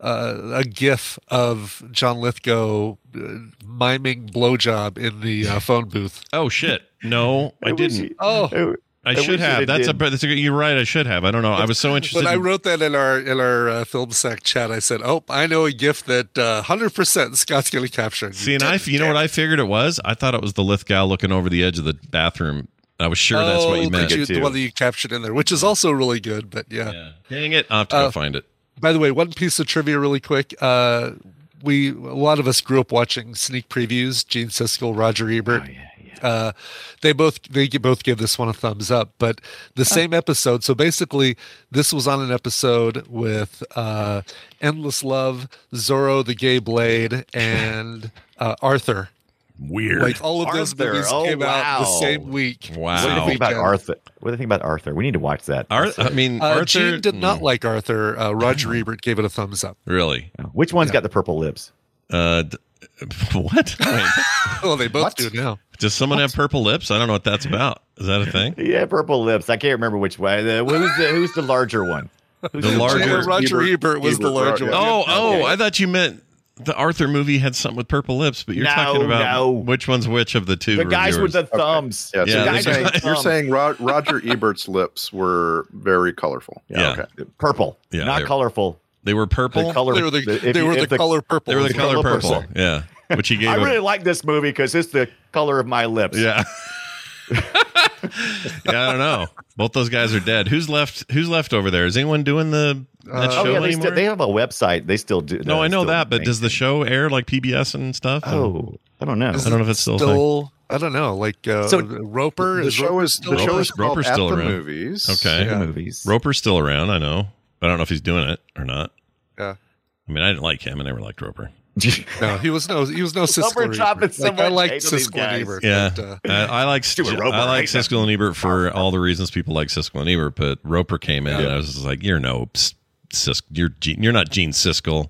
uh, a GIF of John Lithgow uh, miming blowjob in the uh, phone booth. Oh shit! No, I didn't. you- Oh, I I should have. it That's a, that's a. You're right. I should have. I don't know. I was so interested. when I wrote that in our in our uh, film sack chat, I said, "Oh, I know a gift that uh, hundred percent Scott's going to capture." And See, and I, you know what I figured it was? I thought it was the Lithgow looking over the edge of the bathroom. I was sure that's what you Oh, meant. that you- too. the one that you captured in there, which is also really good. But yeah. Yeah. Dang it! I'll have to go Uh, find it. By the way, one piece of trivia, really quick. Uh, we a lot of us grew up watching sneak previews. Gene Siskel, Roger Ebert. Uh, they both they both give this one a thumbs up. But the same episode. So basically, this was on an episode with uh, Endless Love, Zorro the Gay Blade, and uh, Arthur. Weird. Like all of those movies Oh, came out the same week. Wow. What do you think about Arthur? What do you think about Arthur? We need to watch that. Arthur, I mean, Uh, Arthur Gene did not mm, like Arthur. Uh, Roger Ebert gave it a thumbs up. really. Which one's got the purple lips? Uh, d- what? Wait, Oh, they both What? do now. does someone have purple lips? I don't know what that's about. Is that a thing? Yeah, purple lips. I can't remember which way. The, uh, who's the Who's the larger one? Who's The larger- Roger Ebert- Ebert, was the larger right, one. Oh, oh! Okay. I thought you meant the Arthur movie had something with purple lips, but you're No, talking about no. which one's which of the two. The guys with the thumbs. Yeah, so Yeah, you're, the saying, guys with you're saying Ro- Roger Ebert's lips were very colorful. Yeah. Okay. purple, Yeah, not colorful. They were purple. The color. They were the, if they you- were if the, color purple. they were the the color color purple. purple. Yeah, which he gave. I him- really like this movie because it's the color of my lips. Yeah. yeah, I don't know. Both those guys are dead. Who's left? Who's left over there? Is anyone doing the that Uh, show Oh yeah, they, anymore? they have a website. They still do. no, I know that, but does the show air like PBS and stuff? And- Oh, I don't know. I don't know if it's still. a still. I don't know. Like uh, So- Roeper. The is show is still the show is called Roeper's still around. Movies. Okay. Yeah. movies. Roeper's still around. I know. I don't know if he's doing it or not. Yeah. I mean, I didn't like him. I never liked Roeper. No, he was no. He was no Siskel. Roeper and dropping Ebert. so Like, I like hate Siskel and. Ebert. Yeah, but, uh, I, I like Stuart Roeper, I like right? Siskel and Ebert for all the reasons people like Siskel and Ebert, but Roeper came in and I was just like, "You're no S- Sis, you're Gene, you're not Gene Siskel.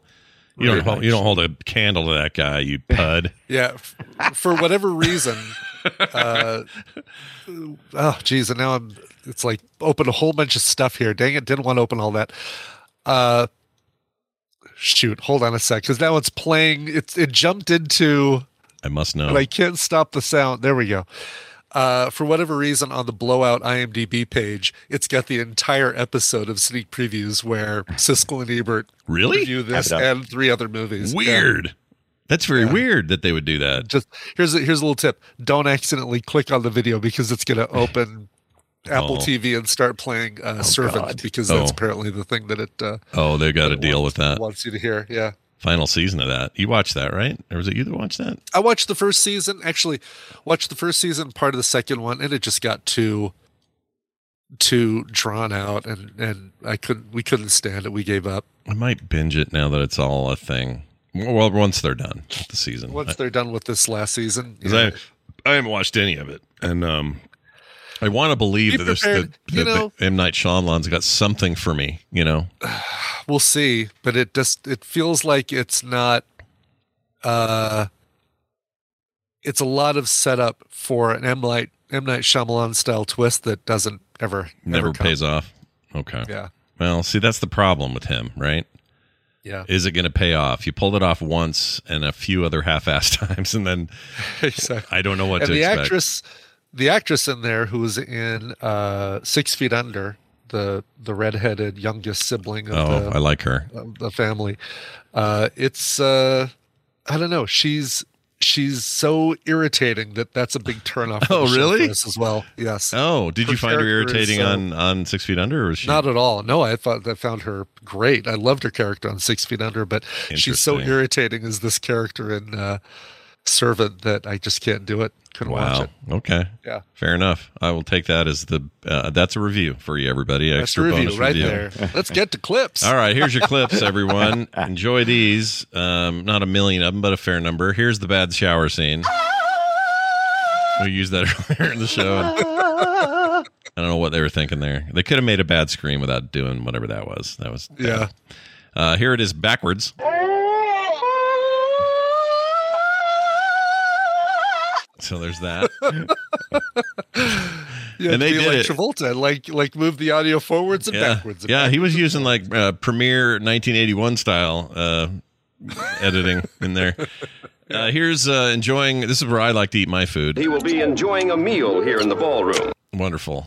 You don't hold, you don't hold a candle to that guy, you pud." yeah. For whatever reason, uh, oh, geez, and now I'm. It's like open a whole bunch of stuff here. Dang it, didn't want to open all that. Uh, shoot, hold on a sec, because now it's playing. It's it jumped into. I must know. And I can't stop the sound. There we go. Uh, for whatever reason, on the blowout IMDb page, it's got the entire episode of sneak previews where Siskel and Ebert Really? review this Have it up. and three other movies. Yeah. Weird. That's very Yeah. weird that they would do that. Just here's a, here's a little tip: don't accidentally click on the video because it's going to open Apple Oh. TV and start playing uh, Servant God. because that's Oh. apparently the thing that it uh, Oh, they got to deal wants- with that. Wants you to hear, yeah. Final season of that. You watched that, right? Or was it you that watched that? I watched the first season. Actually, watched the first season, part of the second one, and it just got too too drawn out, and and I couldn't. We couldn't stand it. We gave up. I might binge it now that it's all a thing. Well, once they're done with the season. Once they're done with this last season, yeah. I, I haven't watched any of it, and um, I want to believe Be that this that, You that know- M Night Shyamalan's got something for me. You know, we'll see but it just it feels like it's not uh it's a lot of setup for an M Night M Night Shyamalan style twist that doesn't ever never ever pays off. Okay. Yeah, Well, see, that's the problem with him, right? yeah, Is it going to pay off? You pulled it off once and a few other half-assed times, and then exactly. I don't know what and to the expect. actress, the actress in there who was in uh Six Feet Under, the the redheaded youngest sibling of oh, the I like her. the family. Uh, it's uh, I don't know. She's she's so irritating that that's a big turnoff. Oh, really? as well. Yes. Oh, did Her you find her irritating uh, on on Six Feet Under, or was she Not at all. No, I thought I found her great. I loved her character on Six Feet Under, but she's so irritating as this character in uh, Servant that I just can't do it. Couldn't watch it. Okay. Yeah. Fair enough. I will take that as the uh, that's a review for you, everybody. That's Extra the review bonus right review. there. Let's get to clips. All right, here's your clips, everyone. Enjoy these. Um, not a million of them, but a fair number. Here's the bad shower scene. We used that earlier in the show. and I don't know what they were thinking there. They could have made a bad scream without doing whatever that was. That was bad. Yeah. Uh, here it is backwards. So there's that. Yeah, And they be did like it. Travolta, like like move the audio forwards and yeah, backwards. and yeah. He was using like uh, Premiere 1981 style uh, editing in there. Uh, here's uh, enjoying. This is where I like to eat my food. He will be enjoying a meal here in the ballroom. Wonderful.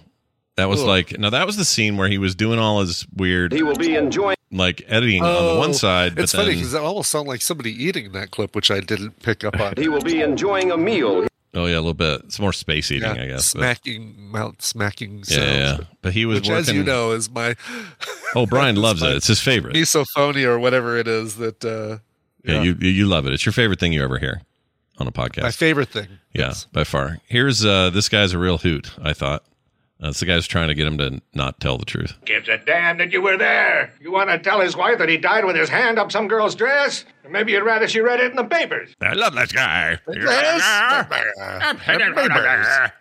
That was Cool. like now. That was the scene where he was doing all his weird, He will be enjoying like editing on the one Oh, side, but It's funny because it almost sounded like somebody eating that clip, which I didn't pick up on. he will be enjoying a meal oh yeah, a little bit. It's more space eating, Yeah, I guess. but- smacking mouth smacking yeah, sounds. yeah, yeah. But he was Which, working. as you know, is my oh, Brian loves it. It's his favorite. misophonia or whatever it is that. Uh, Yeah, you you you love it. It's your favorite thing you ever hear on a podcast. my favorite thing. Yeah, Yes. by far. Here's uh this guy's a real hoot, I thought. Uh, it's the guy's trying to get him to not tell the truth. Gives a damn that you were there. You want to tell his wife that he died with his hand up some girl's dress? Or maybe you'd rather she read it in the papers. I love this guy.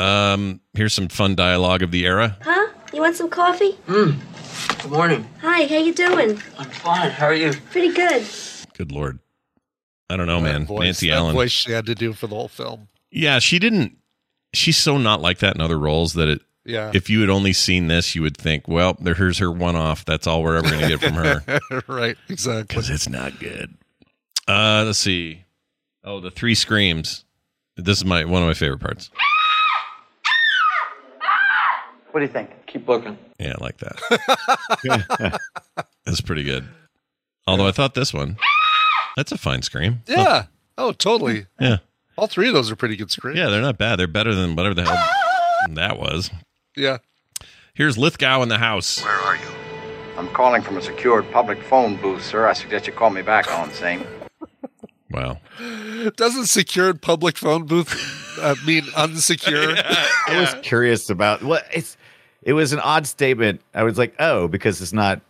Um, here's some fun dialogue of the era. Huh? You want some coffee? Hmm. Good morning. Hi, how you doing? I'm fine. How are you? Pretty good. Good lord. I don't know, That man. voice, Nancy that Allen. voice she had to do for the whole film. Yeah, she didn't she's so not like that in other roles that it Yeah. if you had only seen this, you would think, well, there here's her one off. That's all we're ever gonna get from her. right. Exactly. Because it's not good. Uh let's see. Oh, the three screams. This is my one of my favorite parts. What do you think? Keep looking. Yeah, I like that. That's pretty good. Although I thought this one, that's a fine scream. Yeah. Oh, totally. Yeah. All three of those are pretty good screens. Yeah, they're not bad. They're better than whatever the hell that was. Yeah. Here's Lithgow in the house. Where are you? I'm calling from a secured public phone booth, sir. I suggest you call me back on the same. Wow. Doesn't secured public phone booth uh, mean unsecure? I was curious about what it's. It was an odd statement. I was like, oh, because it's not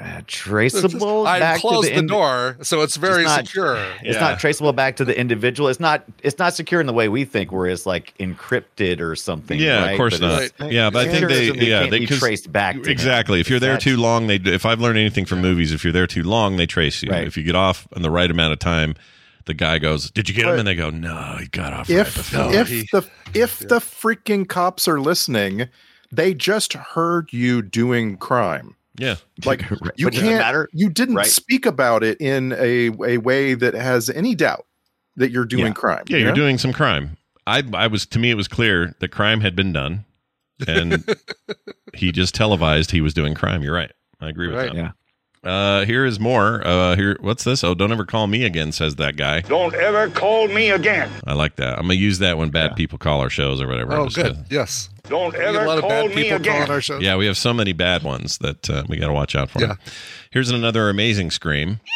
uh, traceable. I back closed to the, ind- door, so it's very It's not- secure. It's Yeah. not traceable back to the individual. It's not. It's not secure in the way we think, where it's like encrypted or something. Yeah, right? of course But not. it's- Yeah, but I think they, secure, yeah, they be 'cause- traced back. To him. exactly. If you're there That's- too long, they. If I've learned anything from movies, if you're there too long, they trace you. Right. If you get off in the right amount of time, the guy goes, "Did you get him?" And they go, "No, he got off right if before." if the if the freaking cops are listening, they just heard you doing crime. Yeah, like you But does it can't. matter? You didn't Right. speak about it in a a way that has any doubt that you're doing Yeah. crime. Yeah, you you're know? doing some crime. I I was to me it was clear that crime had been done, and he just televised he was doing crime. You're right. I agree with Right. that. Yeah. Uh, here is more. Uh, here, what's this? Oh, don't ever call me again, says that guy. Don't ever call me again. I like that. I'm gonna use that when bad people call our shows or whatever. Oh, good. gonna- Yes. Don't We get a ever lot of call bad me people again. calling our show. Yeah, we have so many bad ones that uh, we got to watch out for. Yeah. Here's another amazing scream.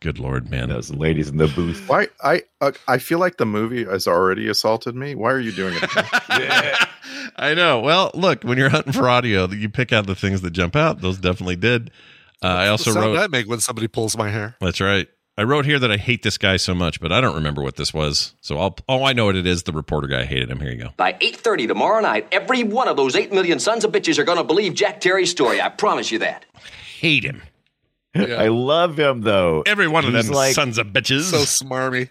Good lord, man! Those ladies in the booth. Why I uh, I feel like the movie has already assaulted me. Why are you doing it? I know. Well, look, when you're hunting for audio, you pick out the things that jump out. Those definitely did. Uh, I also the sound wrote. I make when somebody pulls my hair. That's right. I wrote here that I hate this guy so much, but I don't remember what this was. So I'll. Oh, I know what it is. The reporter guy hated him. Here you go. By 8.30 tomorrow night, every one of those 8 million sons of bitches are going to believe Jack Terry's story. I promise you that. Hate him. I love him though. Every one of them like- sons of bitches. So smarmy.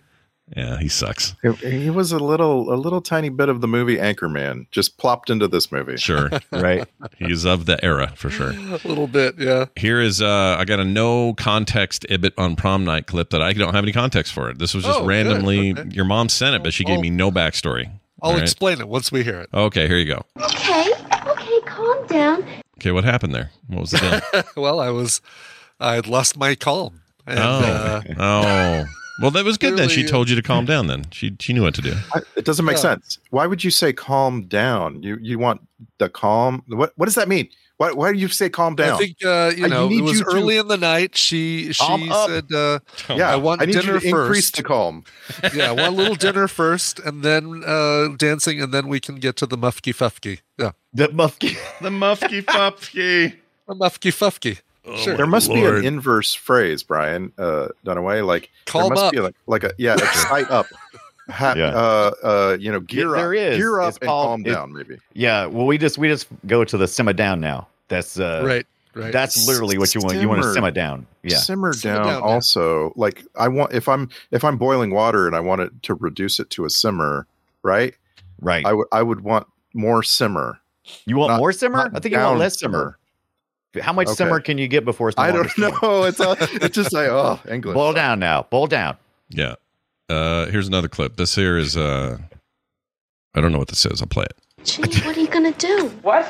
Yeah, he sucks. he was a little a little tiny bit of the movie Anchorman just plopped into this movie. Sure. Right. He's of the era for sure. A little bit, yeah. Here is uh I got a no context Ibit on prom night clip that I don't have any context for it. This was just Oh, randomly Okay. your mom sent it, but she gave I'll- me no backstory. I'll All right? explain it once we hear it. Okay, here you go. Okay, okay, calm down. Okay, what happened there? What was the deal? well, I was, I had lost my calm. And, oh, uh, oh. Well, that was good then. She uh, told you to calm down. Then she she knew what to do. I, it doesn't make Yeah. sense. Why would you say calm down? You you want the calm? What what does that mean? Why why do you say calm down? I think uh, you I know need it was you to- early in the night. She she said, uh, yeah, I want need dinner you to increase first. the calm. "Yeah, I want a little dinner first, and then uh, dancing, and then we can get to the mufky fufky." Yeah, The mufky. The muffky fuffky. the mufky fufky. Oh, sure. There must Lord. be an inverse phrase, Brian uh, Dunaway. Like Calm there must up. be like like a yeah, excite up. Ha, Yeah. uh, uh, you know, gear there up, is. gear up, It's and called- calm it- down. Maybe Yeah. Well, we just we just go to the simmer down now. That's uh, right, right. That's literally what you want. You want to Simmer. simmer down. Yeah. simmer Simmer down. down, yeah. also, like I want if I'm if I'm boiling water and I want it to reduce it to a simmer, right? Right. I would I would want more simmer. you want not- more simmer? I think you want down less simmer. How much Okay. simmer can you get before it's no I don't simmer? know. It's all, it's just like oh English. Boil down now. Boil down. Yeah. Uh here's another clip. This here is uh I don't know what this is. I'll play it. Gee, what are you gonna do? What?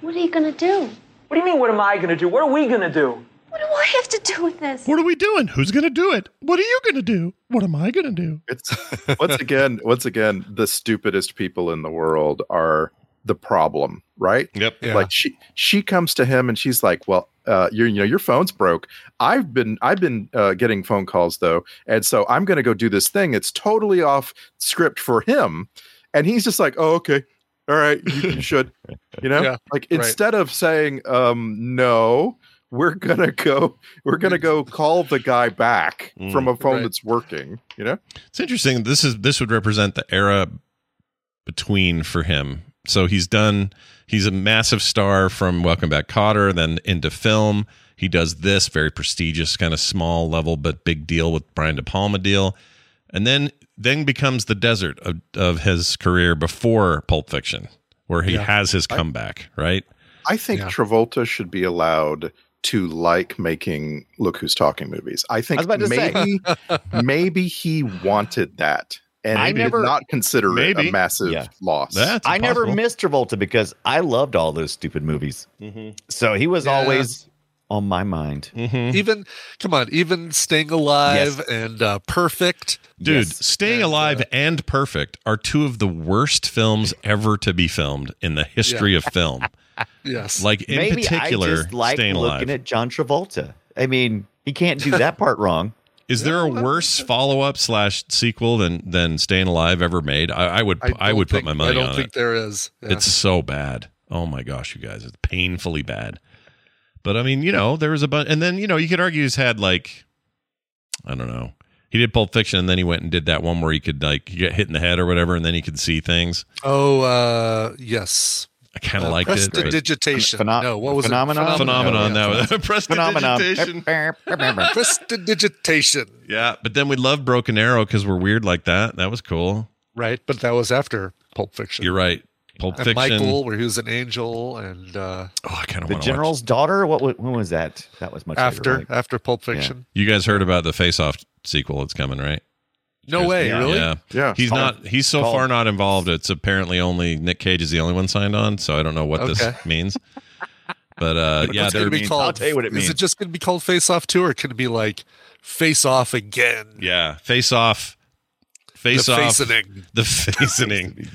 What are you gonna do? What do you mean, what am I gonna do? What are we gonna do? What do I have to do with this? What are we doing? Who's gonna do it? What are you gonna do? What am I gonna do? It's once again, once again, the stupidest people in the world are the problem, right? Yep. Yeah. Like she she comes to him and she's like, "Well, uh, your you know your phone's broke. I've been I've been uh, getting phone calls though, and so I'm going to go do this thing. It's totally off script for him." And he's just like, "Oh, okay, all right, you, you should," you know. Yeah, like right. instead of saying, um, "No." We're gonna go. We're gonna go call the guy back Mm. from a phone Right. that's working. You know, It's interesting. This is this would represent the era between for him. So he's done. He's a massive star from Welcome Back, Kotter, then into film. He does this very prestigious, kind of small level but big deal with Brian De Palma deal, and then then becomes the desert of, of his career before Pulp Fiction, where he Yeah. has his comeback. Right? I think Yeah. Travolta should be allowed to like making Look Who's Talking movies. I think I was about to say. maybe maybe he wanted that and I I never- not consider it a massive Yeah. loss. That's I never missed Travolta because I loved all those stupid movies. So he was Yeah. always on my mind. Mhm. Even come on, even staying alive and uh, perfect. Dude, Yes. Staying And, Alive uh, and Perfect are two of the worst films ever to be filmed in the history of film. Yes, Like in Maybe particular, I just like Staying looking Alive. at John Travolta. I mean, he can't do that part wrong. Is there a worse follow up slash sequel than than Staying Alive ever made? I, I would I, don't would put my money I don't think it. there is. Yeah. It's so bad. Oh my gosh, you guys, it's painfully bad. But I mean, you know, there was a bunch, and then you know, you could argue he's had like, I don't know, he did Pulp Fiction, and then he went and did that one where he could like get hit in the head or whatever, and then he could see things. oh uh, yes. I kind of Uh, liked it. but- Prestidigitation. Phenom- no, what was phenomenon? it? Phenomenon. Yeah, That was prestidigitation. Phenomenon. Prestidigitation. Yeah, but then we love Broken Arrow because we're weird like that. That was cool. Right, but that was after Pulp Fiction. You're right. Pulp and Fiction. Michael, where he was an angel, and uh, oh, I kind of The want to General's daughter. What? When was that? That was much after later, right? after Pulp Fiction. You guys heard about the Face Off sequel that's coming, right? No way, Yeah. really? Yeah. Yeah. He's Called- not he's so called- far not involved. It's apparently only Nick Cage is the only one signed on, so I don't know what Okay. this means. But uh yeah, What's they're be means- called? I'll tell you what it Is means. Is it just going to be called Face Off Two, or can it be like Face Off again? yeah, Face Off Face the Off facening. the facening.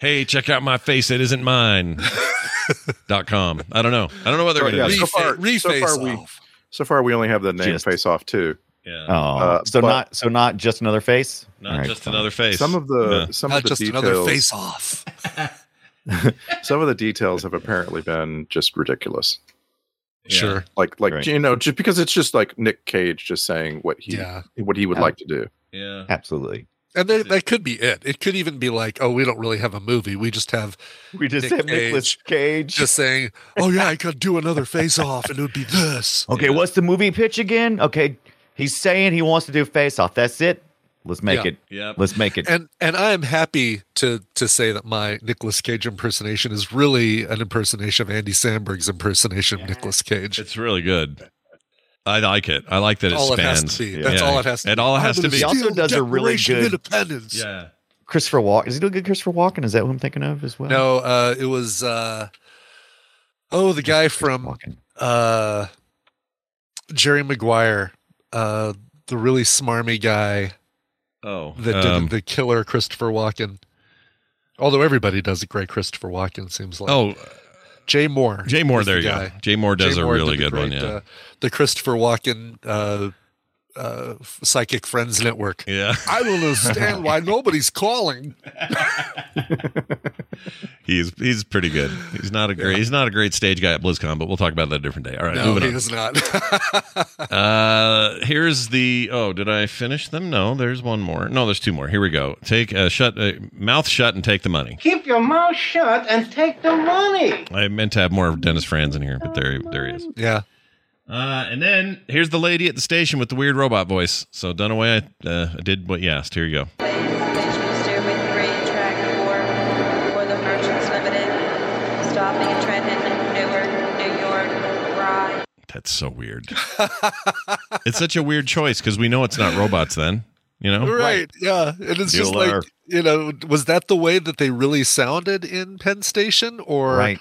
hey, check out my face, it isn't mine. dot com. I don't know. I don't know what they're gonna yeah, do. so far, so far we so far we only have the name Just- Face Off too. Yeah. Oh, Uh, so but- not so not just another face. Not All right, just fine. another face. Some of the Yeah. some Not of the just details another Face Off. some of the details have apparently been just ridiculous. Yeah. Sure. Like like Right. you know just because it's just like Nick Cage just saying what he Yeah. what he would Yeah. like to do. Yeah. Absolutely. And there, that could be it. It could even be like, oh, we don't really have a movie. We just have We just Nick have Nicolas Cage. just saying, oh yeah, I could do another Face Off, and it would be this. Okay, what's the movie pitch again? Okay, he's saying he wants to do Face Off. That's it. Let's make Yeah. it. Yeah. Let's make it. And and I am happy to to say that my Nicolas Cage impersonation is really an impersonation of Andy Samberg's impersonation of Nicolas Cage. It's really good. I like it. I like that it all it spans. has to be. That's all it has to And be. all it has to be. He also does a really good- Independence. Yeah. Christopher Walken. Is he doing good? Christopher Walken? Is that who I'm thinking of as well? No, uh, it was uh, oh the guy from uh, Jerry Maguire, uh, the really smarmy guy Oh. that um, did the killer Christopher Walken. Although everybody does a great Christopher Walken, seems like. oh, Jay Mohr. Jay Mohr. is the There you guy. go. Jay Mohr does Jay a really good one. Yeah. uh, the Christopher Walken uh, uh, Psychic Friends Network. yeah. I don't understand why nobody's calling. He's he's pretty good. He's not a great he's not a great stage guy at BlizzCon, but we'll talk about that a different day. All right, No, moving he on. is not. Uh, here's the. Oh, did I finish them? No, there's one more. No, there's two more. Here we go. Take uh, shut uh, mouth shut and take the money. Keep your mouth shut and take the money. I meant to have more of Dennis Franz in here, but there there he is. yeah. Uh, and then here's the lady at the station with the weird robot voice. So Dunaway, I, uh, I did what you asked. Here you go. Stairway 3, track 4, for the Merchants Limited, stopping at Trenton, Newark, New York, Rye. That's so weird. it's such a weird choice because we know it's not robots. Then you know, Right. Yeah. And it's just Bueller. like, you know, was that the way that they really sounded in Penn Station? Or Right.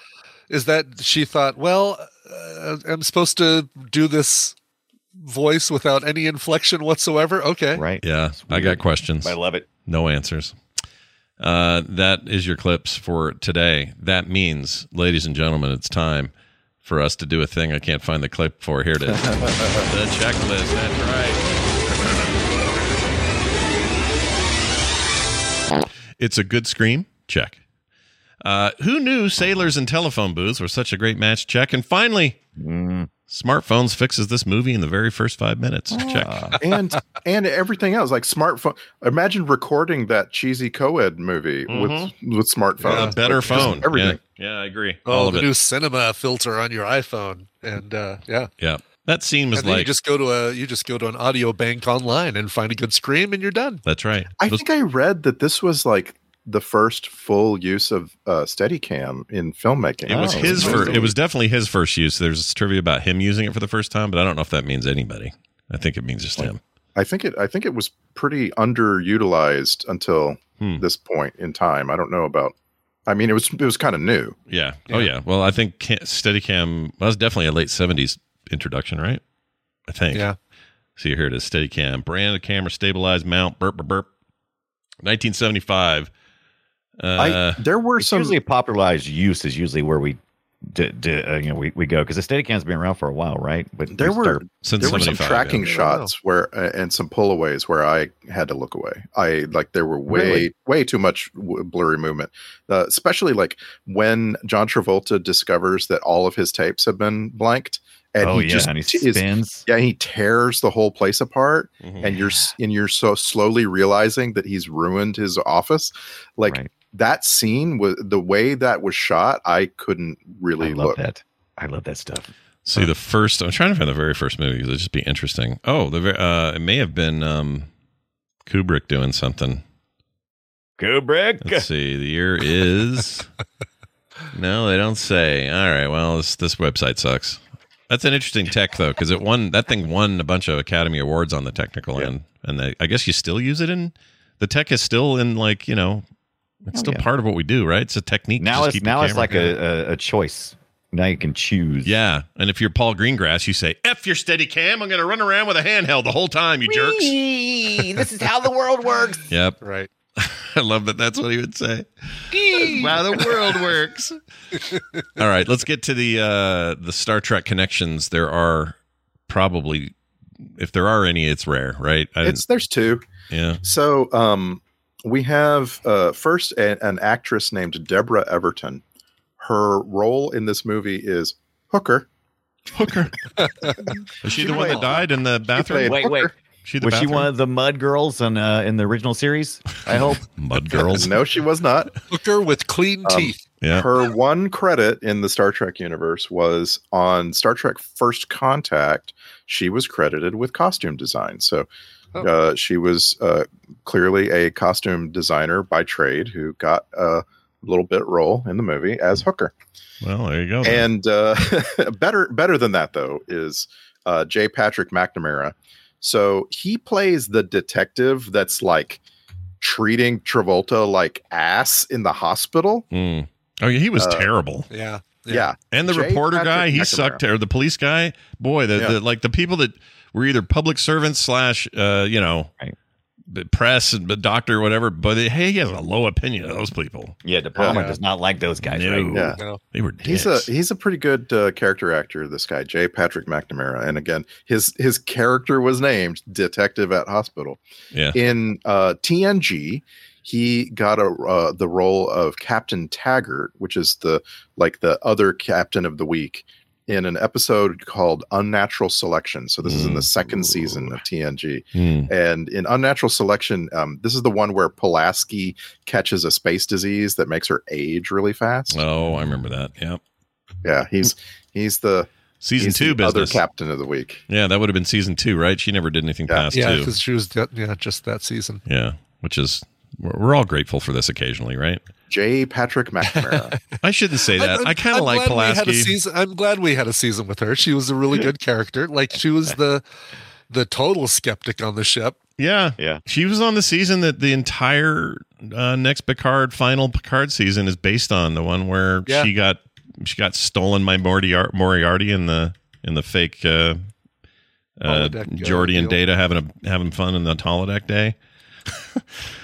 is that she thought, well, uh, I'm supposed to do this voice without any inflection whatsoever? Okay. Right. Yeah, I got questions. I love it. No answers. Uh, that is your clips for today. That means, ladies and gentlemen, it's time for us to do a thing I can't find the clip for. Here it is. the checklist. That's right. It's a good scream. Check. Uh, who knew sailors and telephone booths were such a great match? Check. And finally, smartphones fixes this movie in the very first five minutes. Check. and and everything else like smartphone. Imagine recording that cheesy co-ed movie with with smartphones. a better Like, phone. everything. Yeah, yeah I agree. Oh, All of the it. new cinema filter on your iPhone. And uh, yeah. Yeah. That scene was and then like you just go to a you just go to an audio bank online and find a good scream and you're done. that's right. I Those- think I read that this was like the first full use of uh, Steadicam in filmmaking. it was Oh, his amazing. for it was definitely his first use. There's trivia about him using it for the first time, but I don't know if that means anybody. I think it means just him. I think it. I think it was pretty underutilized until Hmm. this point in time. I don't know about. I mean, it was it was kind of new. Yeah. Oh yeah. Well, I think ca- Steadicam well, was definitely a late '70s introduction, right? I think. Yeah. See here it is. Steadicam, brand of camera, stabilized mount, burp burp burp. 1975. Uh, I there were It's some. usually a popularized use is usually where we, d- d- uh, you know, we, we go because the Steadicam's been around for a while, right? But there were Since there were some tracking yeah. shots where uh, and some pullaways where I had to look away. I like there were way Really? way too much w- blurry movement, uh, especially like when John Travolta discovers that all of his tapes have been blanked. And oh he yeah, just and he t- is- yeah, he tears the whole place apart, Mhm. and you're s- and you're so slowly realizing that he's ruined his office. Like Right. That scene was the way that was shot. I couldn't really I love look. that. I love that stuff. See the first. I'm trying to find the very first movie because it'd just be interesting. Oh, the ver- uh, it may have been um, Kubrick doing something. Kubrick. Let's see. The year is. no, they don't say. All right. Well, this this website sucks. That's an interesting tech though, because it won that thing won a bunch of Academy Awards on the technical end, and they, I guess you still use it in the tech is still in like you know, it's Oh, still yeah. part of what we do, right? It's a technique. Now Just it's keep now it's like a, a, a choice. Now you can choose. Yeah, and if you're Paul Greengrass, you say, "F your steady cam. I'm going to run around with a handheld the whole time, you jerks." this is how the world works. Yep. Right. I love that. That's what he would say. That's how the world works. All right, let's get to the uh, the Star Trek connections. There are probably, if there are any, it's rare, right? I It's there's two. yeah. So um, we have uh, first a, an actress named Deborah Everton. Her role in this movie is hooker. Hooker. is she the one that died in the bathroom? played Wait, wait. She the was she one of the mud girls in uh, in the original series? I hope. Mud girls. no, she was not. Hooker with clean Um, teeth. Yeah. Her one credit in the Star Trek universe was on Star Trek First Contact. She was credited with costume design. So Oh. uh, she was uh, clearly a costume designer by trade who got a little bit role in the movie as Hooker. Well, there you go. then. And uh, better better than that though is uh, J. Patrick McNamara. So he plays the detective that's like treating Travolta like ass in the hospital. Mm. Oh, yeah, he was Uh, terrible. Yeah. Yeah. And the J. reporter Patrick guy, he McNamara. sucked. Or the police guy, boy, the, Yeah. the like the people that were either public servants slash, uh, you know, Right. b- press and the doctor or whatever. But hey, he has a low opinion of those people. Yeah, De Palma Yeah. does not like those guys. No. Right? Yeah. No. They were He's a he's a pretty good uh, character actor. This guy, J. Patrick McNamara, and again, his his character was named Detective at Hospital. yeah. In uh, TNG, he got a uh, the role of Captain Taggert, which is the like the other captain of the week in an episode called Unnatural Selection. So this is in the second season of TNG. Hmm. And in Unnatural Selection, um, this is the one where Pulaski catches a space disease that makes her age really fast. Oh, I remember that. Yeah. Yeah, he's he's the Season he's two the other captain of the week. Yeah, that would have been season two, right? She never did anything Yeah. past Yeah, two. because she was yeah just that season. Yeah, which is we're, we're all grateful for this occasionally, right? J. Patrick McNamara. I shouldn't say that. I'm- I kind of like glad we Pulaski. season- I'm glad we had a season with her. She was a really good character. Like she was the the total skeptic on the ship. Yeah, Yeah. She was on the season that the entire uh, next Picard final Picard season is based on the one where Yeah. she got she got stolen by Moriarty, Moriarty in the in the fake uh, uh, Holodeck, uh, and. Data having a having fun in the holodeck day.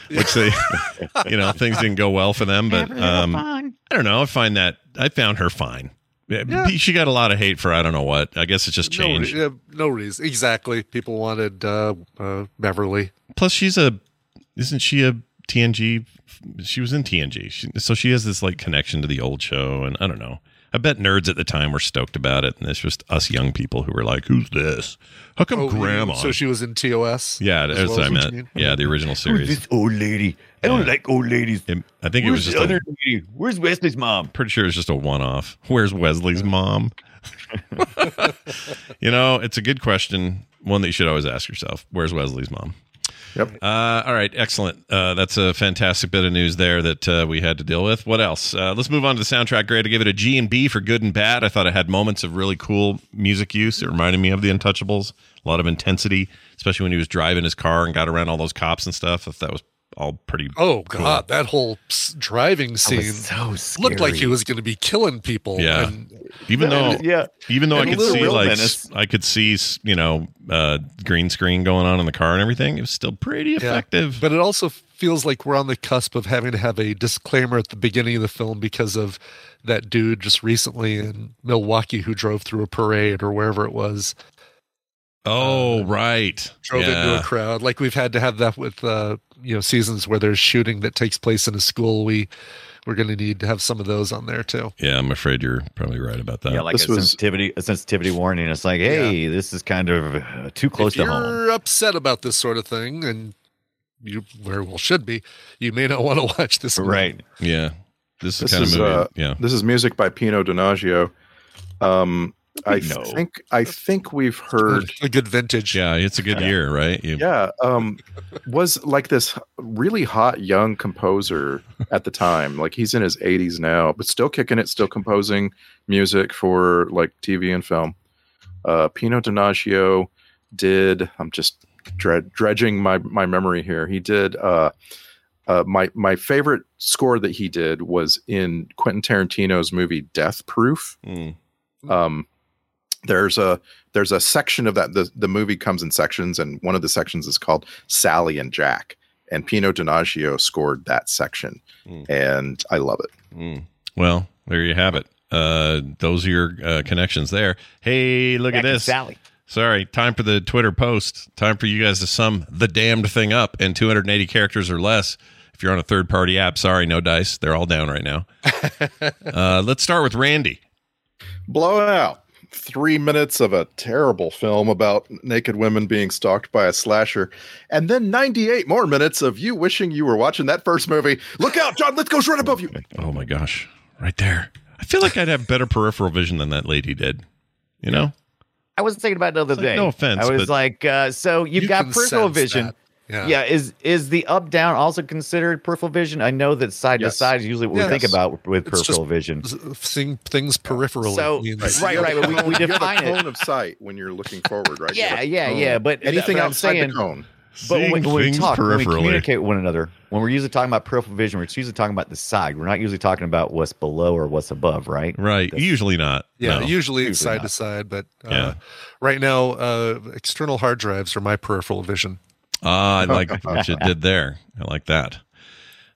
Which they, you know, things didn't go well for them, but um, I don't know. I find that I found her fine. Yeah, Yeah. She got a lot of hate for I don't know what. I guess it's just No, changed. re- uh, no reason. Exactly. People wanted uh, uh, Beverly. Plus, she's a isn't she a TNG? She was in TNG, she, so she has this like connection to the old show, and I don't know. I bet nerds at the time were stoked about it, and it's just us young people who were like, "Who's this? How come Oh, Grandma?" So she was in TOS. yeah, that's well what I as what you meant. mean? Yeah, the original Who's series. this old lady? I don't Yeah. like old ladies. It- I think it was just the a, lady? Where's Wesley's mom? pretty sure it's just a one-off. Where's Wesley's mom? you know, it's a good question, one that you should always ask yourself. Where's Wesley's mom? Yep. Uh, all right, excellent. Uh, that's a fantastic bit of news there that uh, we had to deal with. What else? Uh, let's move on to the soundtrack grade. I give it a G and B for good and bad. I thought it had moments of really cool music use. It reminded me of the Untouchables. A lot of intensity, especially when he was driving his car and got around all those cops and stuff. That was all pretty. Oh cool. God, that whole driving scene so looked like he was going to be killing people. Yeah. and- Even though, Yeah. even though I And a could see like menace. s- I could see you know uh, green screen going on in the car and everything, it was still pretty Yeah. effective. But it also feels like we're on the cusp of having to have a disclaimer at the beginning of the film because of that dude just recently in Milwaukee who drove through a parade or wherever it was, oh right, drove into a crowd. Like we've had to have that with uh, you know seasons where there's shooting that takes place in a school. We we're going to need to have some of those on there too. yeah, I'm afraid you're probably right about that. Yeah, like This a was- sensitivity, a sensitivity warning. It's like, hey, this is kind of uh, too close if to home. you're upset about this sort of thing and you very well should be, you may not want to watch this. movie. Right. Yeah. This is This kind is of movie. uh, yeah. This is music by Pino Donaggio. Um, I No. think I think we've heard. A good vintage. Yeah, it's a good year, right? You- Yeah, um, was like this really hot young composer at the time. Like he's in his 80s now, but still kicking it, still composing music for like TV and film. Uh, Pino Donaggio did. I'm just dred- dredging my my memory here. He did. Uh, uh, my my favorite score that he did was in Quentin Tarantino's movie Death Proof. Mm. Um, there's a there's a section of that the the movie comes in sections, and one of the sections is called Sally and Jack, and Pino Donaggio scored that section, and I love it. Mm. Well, there you have it. Uh, those are your uh, connections there. Hey, look Jack at this. Sally. Sorry, time for the Twitter post. Time for you guys to sum the damned thing up in 280 characters or less. If you're on a third party app, sorry, no dice. They're all down right now. uh, let's start with Randy. Blowout. Three minutes of a terrible film about naked women being stalked by a slasher, and then 98 more minutes of you wishing you were watching that first movie. Look out, John Lithgow's right above you. Oh my gosh, right there. I feel like I'd have better peripheral vision than that lady did. You know? I wasn't thinking about it the other like, day. no offense, I was but- like, uh, so you've You got can peripheral vision. that. Yeah. Yeah. is is the up down also considered peripheral vision? I know that side Yes. to side is usually what Yes. we think about with It's peripheral just- vision. Seeing things peripherally. So- means- Right, right, but we- we You have define a it. cone of sight when you're looking forward, right? Yeah, yeah, yeah, but- anything but I'm outside saying- the cone. But when, we- Seeing when we talk, when we communicate with one another, when we're usually talking about peripheral vision, we're usually talking about the side. We're not usually talking about what's below or what's above, right? Right. Usually not. Yeah, No. usually it's Usually side not. to side, but uh, Yeah. right now, uh, external hard drives are my peripheral vision. Ah, I like what you did there. I like that.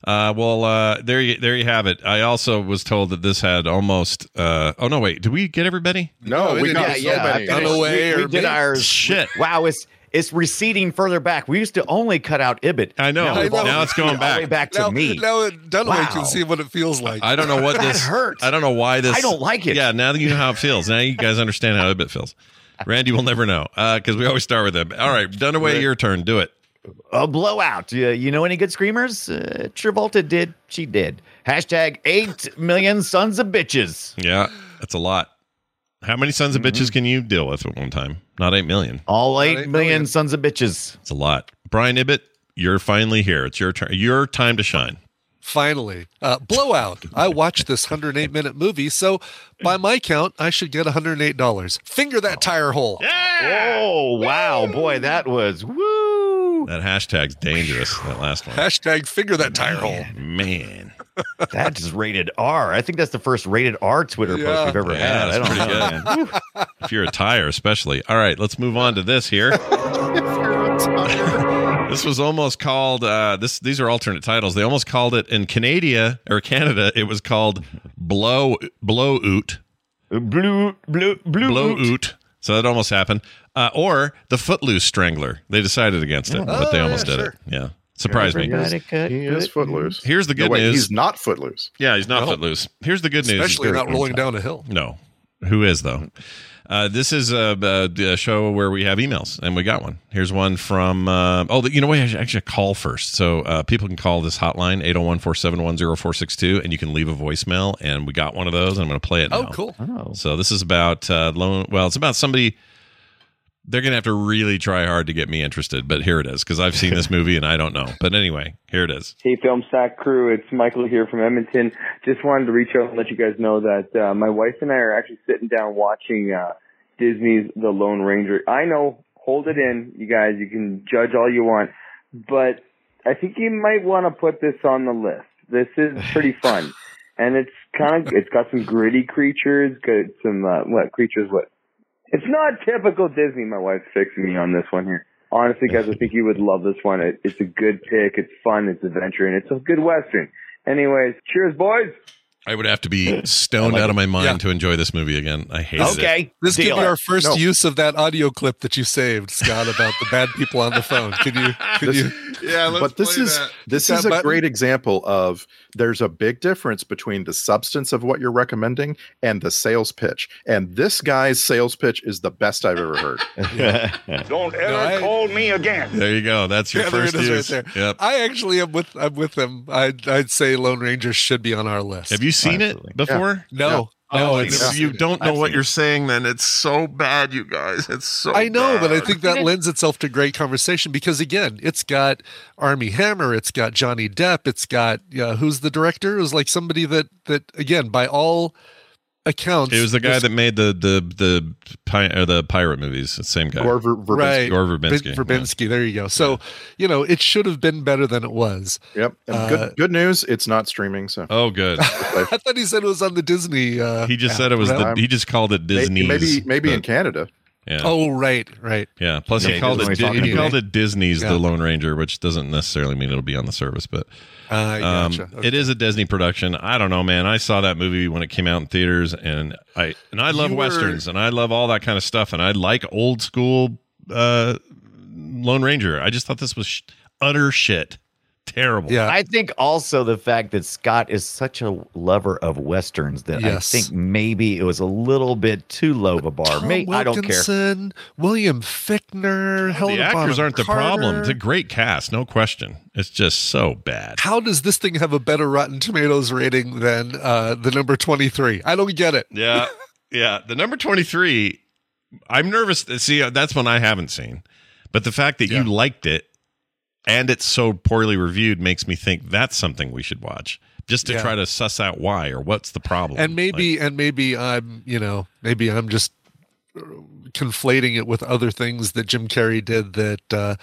Uh, well, uh, there you there you have it. I also was told that this had almost. Uh, oh no, wait. Did we get everybody? No, we we got Yeah, so yeah. I many. finished- Unaware, we, we did maybe? ours. Shit. Wow, it's it's receding further back. We used to only cut out Ibbott. I know. Now, I know. Now it's going all the way back. back to now, me. now Dunaway Wow. can see what it feels like. I don't know what this hurts. I don't know why this. I don't like it. Yeah, now that you know how it feels. Now you guys understand how Ibbott feels. Randy will never know because we always start with him. All right, Dunaway, your turn. Do it. A blowout. You, you know any good screamers? Uh, Travolta did. She did. Hashtag 8 million sons of bitches. Yeah, that's a lot. How many sons of bitches can you deal with at one time? Not eight million. All eight eight million million. sons of bitches. It's a lot. Brian Ibbott, you're finally here. It's your turn. Your time to shine. Finally, uh, blowout. I watched this 108 minute movie, so by my count, I should get 108 dollars. Finger that tire hole. Oh, wow. Boy, that was woo. That hashtag's dangerous. That last one. Hashtag finger that tire hole. Man. That is rated R. I think that's the first rated R Twitter post we've ever Yeah, had. I that's don't pretty know. good. If you're a tire, especially. All right, let's move on to this here. this was almost called uh, this. These are alternate titles. They almost called it in Canada or Canada. It was called blow blow oot Blue, blue, blue. blow oot. oot. So that almost happened. Uh, or the Footloose Strangler. They decided against it, but they Oh, almost yeah, did sure. it. Yeah, surprised me. Everybody He is footloose. Here's the No, good wait, news. He's not footloose. Yeah, he's not No. Footloose. Here's the good news. Especially not rolling down a hill. No. Who is though? Uh, this is a, a, a show where we have emails, and we got one. Here's one from. Uh, oh, you know what? I should actually call first, so uh, people can call this hotline 801-471-0462, and you can leave a voicemail. And we got one of those, and I'm going to play it. Oh, cool. Oh. So this is about uh, loan. Well, it's about somebody. They're going to have to really try hard to get me interested, but here it is because I've seen this movie and I don't know. But anyway, here it is. Hey, Film Sack crew, it's Michael here from Edmonton. Just wanted to reach out and let you guys know that uh, my wife and I are actually sitting down watching uh, Disney's The Lone Ranger. I know, hold it in, you guys. You can judge all you want, but I think you might want to put this on the list. This is pretty fun, and it's kind of it's got some gritty creatures, got some uh, what creatures? What? It's not typical Disney. My wife's fixing me on this one here. Honestly, guys, I think you would love this one. It, it's a good pick. It's fun. It's adventure, and it's a good western. Anyways, cheers, boys. I would have to be stoned out of my mind Yeah. to enjoy this movie again. I hate it. Okay. This could deal. be our first No. use of that audio clip that you saved, Scott, about the bad people on the phone. Could you? Could This, you? Yeah, let's but this play is that. this Hit is that a button. great example of there's a big difference between the substance of what you're recommending and the sales pitch. And this guy's sales pitch is the best I've ever heard. Don't ever I- call me again. There you go. That's your Yeah, there first it is use. right there. Yep. I actually am with I'm with them. I'd I'd say Lone Ranger should be on our list. Have you seen Absolutely. it before? No. Oh, No, it's- it's- you don't know what you're saying. Then it's so bad, you guys. It's so. I know, but I think that lends itself to great conversation because again, it's got Armie Hammer, it's got Johnny Depp, it's got uh, who's the director? It was like somebody that that again, by all accounts, It was the guy this- that made the the the pi- or the pirate movies. The same guy. Gore Ver- Verbinski. right Gore Verbinski, Ver- Verbinski. There you go. So you know, it should have been better than it was. Yep. And Uh, good good news, it's not streaming. So Oh, good. I thought he said it was on the Disney. Uh, He just app. said it was the. Um, He just called it Disney. maybe maybe in Canada. Yeah. Oh right, right. Yeah. Plus, Yeah, he called it. doesn't Di- he called it Disney's Yeah. The Lone Ranger, which doesn't necessarily mean it'll be on the service, but Uh, um, gotcha. it is a Disney production. I don't know, man. I saw that movie when it came out in theaters, and I and I love You were- westerns, and I love all that kind of stuff, and I like old school uh, Lone Ranger. I just thought this was sh- utter shit, terrible. Yeah. I think also the fact that Scott is such a lover of westerns that Yes. I think maybe it was a little bit too low of a bar. Tom May, I don't care. Wilkinson, William Fichtner, Helena the actors Bonham aren't the Carter. problem. It's a great cast, no question. It's just so bad. How does this thing have a better Rotten Tomatoes rating than uh, the number 23? I don't get it. Yeah, yeah. The number twenty three. I'm nervous. See, uh, that's one I haven't seen, but the fact that you liked it and it's so poorly reviewed makes me think that's something we should watch just to Yeah. try to suss out why or what's the problem. And maybe, and maybe I'm, you know, maybe I'm just uh, conflating it with other things that Jim Carrey did that, uh,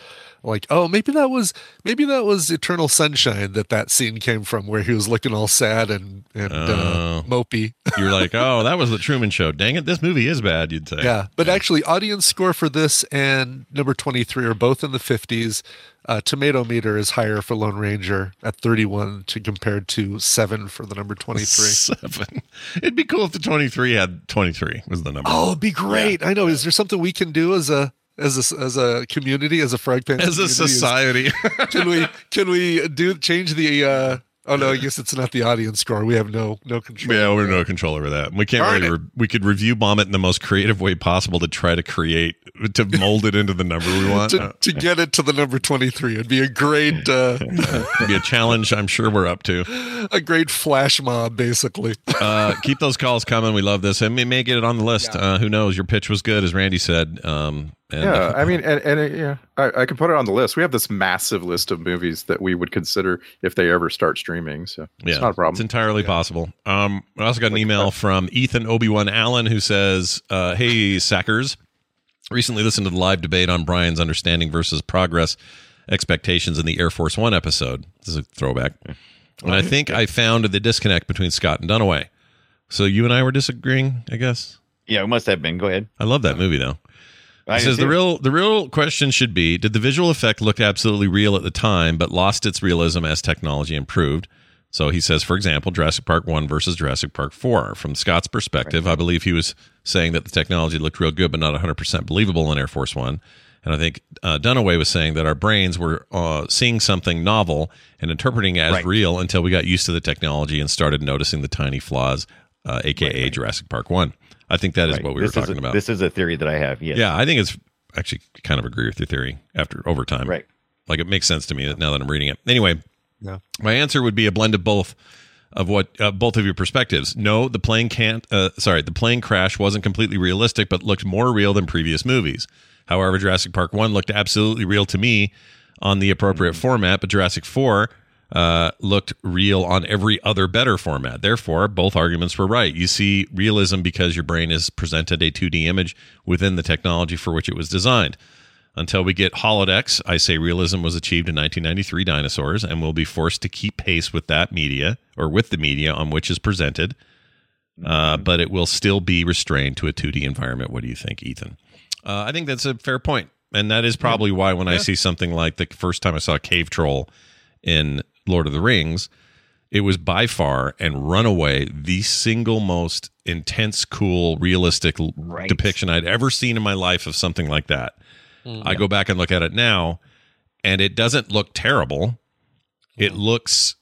like, oh, maybe that was, maybe that was Eternal Sunshine that that scene came from where he was looking all sad and, and, uh, Oh. mopey. you're like, oh, that was the Truman Show. Dang it, this movie is bad. You'd say. Yeah, but actually, audience score for this and number 23 are both in the 50s. Uh, tomato meter is higher for Lone Ranger at 31 to compared to 7 for the number 23. Seven. It'd be cool if the twenty three had twenty three was the number. Oh, it'd be great. I know. Is there something we can do as a as a as a community, as a frog pen As a society. can we can we do change the uh oh no, I guess it's not the audience score. We have no no control. Yeah, we have no control over that. We can't Darn really. Re- we could review bomb it in the most creative way possible to try to create to mold it into the number we want. to, to get it to the number 23 it'd be a great uh be a challenge. I'm sure we're up to. a great flash mob basically Uh, keep those calls coming. We love this, and we may get it on the list. Uh, who knows? Your pitch was good, as Randy said. Um, and, yeah, I mean, and, and it, yeah, I, I can put it on the list. We have this massive list of movies that we would consider if they ever start streaming. So Yeah, it's not a problem. It's problem. entirely possible. Um, I also got an email from Ethan Obi Wan Allen who says, uh, "Hey, Sackers, recently listened to the live debate on Brian's understanding versus progress expectations in the Air Force One episode. This is a throwback, and I think I found the disconnect between Scott and Dunaway. So you and I were disagreeing, I guess. Yeah, it must have been. Go ahead. I love that movie though. I He says the real the real question should be: Did the visual effect look absolutely real at the time, but lost its realism as technology improved? So he says, for example, Jurassic Park one versus Jurassic Park four. From Scott's perspective, I believe he was saying that the technology looked real good, but not 100 percent believable in Air Force One. And I think uh, Dunaway was saying that our brains were uh, seeing something novel and interpreting it as Right. real until we got used to the technology and started noticing the tiny flaws, uh, aka Jurassic Park one. I think that is Right. what we This were talking a- about. This is a theory that I have. Yes. Yeah, I think it's actually kind of agree with your theory after over time. Right. Like it makes sense to me that now that I'm reading it. Anyway, Yeah. my answer would be a blend of both of what uh, both of your perspectives. No, the plane can't. Uh, sorry, the plane crash wasn't completely realistic, but looked more real than previous movies. However, Jurassic Park One looked absolutely real to me on the appropriate format, but Jurassic Four uh, looked real on every other better format. Therefore, both arguments were right. You see realism because your brain is presented a 2D image within the technology for which it was designed. Until we get holodecks, I say realism was achieved in 1993 dinosaurs and will be forced to keep pace with that media or with the media on which is presented. Uh, but it will still be restrained to a 2D environment. What do you think, Ethan? Uh, I think that's a fair point. point, and that is probably why when I see something like the first time I saw Cave Troll in Lord of the Rings, it was by far and runaway the single most intense, cool, realistic l- depiction I'd ever seen in my life of something like that. I go back and look at it now, and it doesn't look terrible. It looks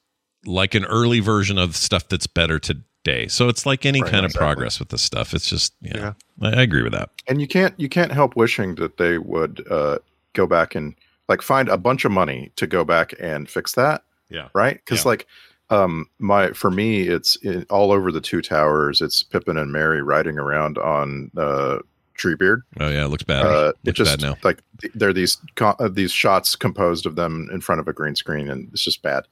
like an early version of stuff that's better today. So it's like any Right, kind of progress with this stuff. It's just yeah, I, I agree with that. and you can't you can't help wishing that they would uh, go back and like find a bunch of money to go back and fix that. Yeah. Right. Because Yeah. like um my for me it's in, all over the two towers. It's Pippin and Merry riding around on uh Treebeard. Oh yeah, it looks bad. Uh, it just bad now. like th- there are these co- uh, these shots composed of them in front of a green screen, and it's just bad.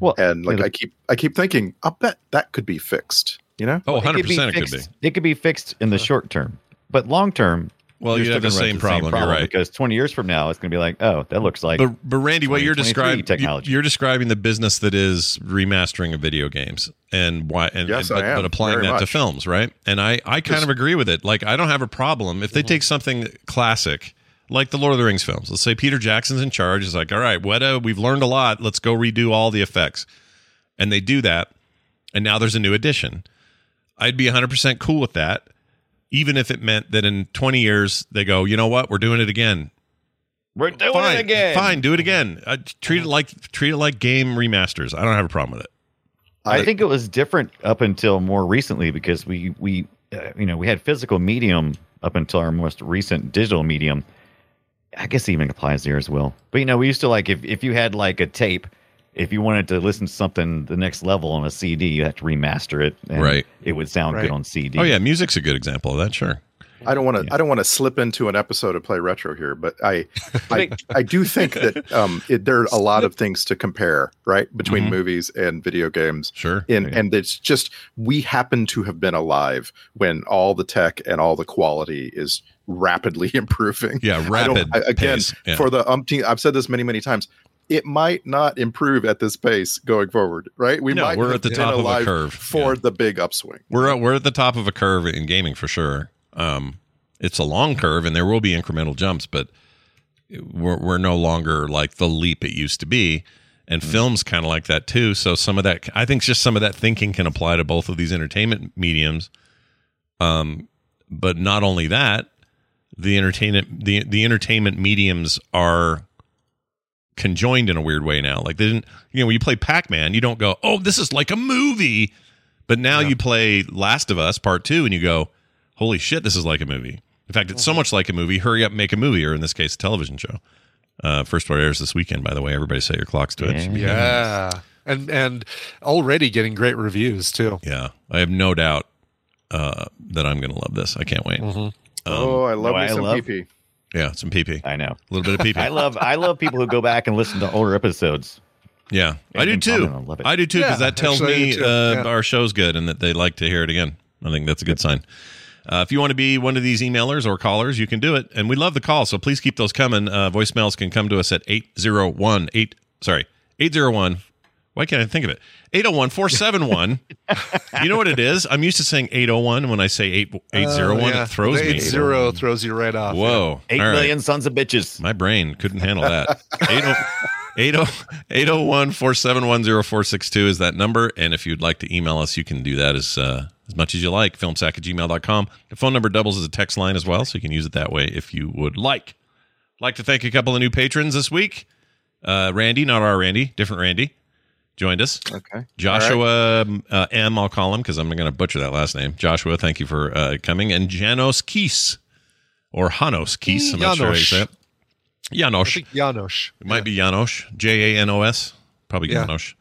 Well, and like I keep I keep thinking, I'll bet that could be fixed. You know? Oh, It could be 100% it could be. It could be fixed in the short term, but long term. Well, you're you'd have the gonna run same into problem, you're right. Because 20 years from now, it's going to be like, oh, that looks like. But, but Randy, what you're describing, technology. you're describing the business that is remastering of video games and why, and, Yes, and- I but, am, but applying very that to films, right? And I, I kind of agree with it. Like, I don't have a problem if they Mm-hmm. take something classic, like the Lord of the Rings films. Let's say Peter Jackson's in charge. It's like, all right, Weta, we've learned a lot. Let's go redo all the effects, and they do that, and now there's a new edition. I'd be 100 percent cool with that. Even if it meant that in 20 years they go, you know what, we're doing it again. We're doing fine, it again. Fine, do it again. Uh, treat it like treat it like game remasters. I don't have a problem with it. I think it was different up until more recently because we we uh, you know we had physical medium up until our most recent digital medium. I guess it even applies there as well. But you know, we used to like if if you had like a tape, if you wanted to listen to something the next level on a CD, you had to remaster it. And Right. It would sound Right. good on CD. Oh yeah, music's a good example of that. Sure. I don't want to. I don't want to slip into an episode of Play Retro here, but I, I, I do think that um, it, there are a lot of things to compare, right, between Mhm. movies and video games. Sure. and and it's just we happen to have been alive when all the tech and all the quality is rapidly improving. Yeah, I rapid I- again pace, yeah. for the umpteen. I've said this many many times. It might not improve at this pace going forward, right? We No, might we're at the top of a curve, for the big upswing. We're at, we're at the top of a curve in gaming for sure. Um, it's a long curve, and there will be incremental jumps, but we're we're no longer like the leap it used to be. And Mm. film's kind of like that too. So some of that, I think, just some of that thinking can apply to both of these entertainment mediums. Um, but not only that, the entertainment the the entertainment mediums are conjoined in a weird way now. Like they didn't, you know, when you play Pac Man, you don't go, "Oh, this is like a movie," but now you play Last of Us Part Two, and you go, "Holy shit, this is like a movie." In fact, it's so much like a movie. Hurry up, make a movie, or in this case, a television show. Uh, first one airs this weekend, by the way. Everybody set your clocks to it. Yeah. And and already getting great reviews too. Yeah, I have no doubt uh, that I'm going to love this. I can't wait. Um, oh, I love no, me I some love- PP. Yeah, some PP. I know. A little bit of PP. I love I love people who go back and listen to older episodes. Yeah, I And do too. comment love it. I do too because Yeah, that tells me uh, Yeah. our show's good and that they like to hear it again. I think that's a good sign. Uh, if you want to be one of these emailers or callers, you can do it, and we love the call, So please keep those coming. Uh, voicemails can come to us at eight zero one eight. Sorry, eight zero one. Why can't I think of it? 801 471. You know what it is? I'm used to saying 801 when I say 8, 801. Oh, yeah. It throws the me. Eight zero throws you right off. Whoa. Eight All right. million sons of bitches. My brain couldn't handle that. 801 471 0462 is that number. And if you'd like to email us, you can do that as uh, as much as you like. Filmsack at gmail.com. The phone number doubles as a text line as well, so you can use it that way if you would like. like to thank a couple of new patrons this week. Uh, Randy, not our Randy, different Randy, joined us. Okay. Joshua um, uh, M, I'll call him because I'm going to butcher that last name. Joshua, thank you for uh, coming. And Janos Keese, or Hanos Keese. I'm not sure how you Janosch. say it. I Janosch. think Janosch. It might be Janosch. J A N O S. Probably Yeah. Janosch.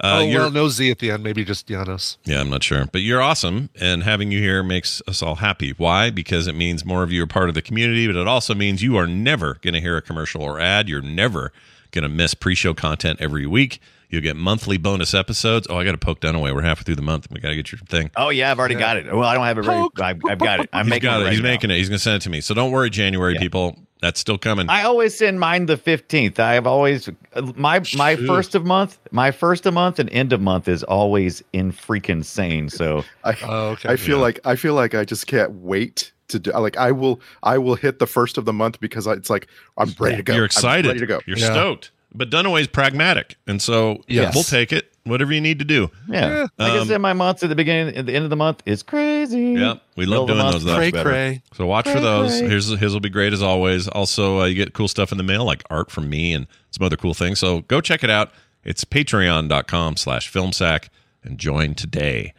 Uh, oh you're, well, no Z at the end. Maybe just Janos. yeah, I'm not sure. But you're awesome. And having you here makes us all happy. Why? Because it means more of you are part of the community, but it also means you are never going to hear a commercial or ad. You're never going to miss pre show content every week. You'll get monthly bonus episodes. Oh, I got to poke Dunaway. We're halfway through the month. We got to get your thing. Oh yeah, I've already got it. Well, I don't have it ready. I've, I've got it. I'm He's making got it. it. right He's now. making it. He's going to send it to me. So don't worry, January people. That's still coming. I always send mine the fifteenth. I've always my my first of month, my first of month and end of month is always in freaking sane. So I, Oh, okay. I feel like I feel like I just can't wait to do. Like I will, I will hit the first of the month because I, it's like I'm ready to go. You're I'm excited. ready to go. You're Yeah. stoked. But Dunaway's pragmatic, and so Yes. we'll take it. whatever you need to do. Yeah. Like I Um, said, my months at the beginning, at the end of the month is crazy. Yeah, we love doing those. Though. Cray better. cray. So watch for those. cray. Here's his will be great as always. Also, uh, you get cool stuff in the mail like art from me and some other cool things. So go check it out. It's patreon.com slash filmsack and join today.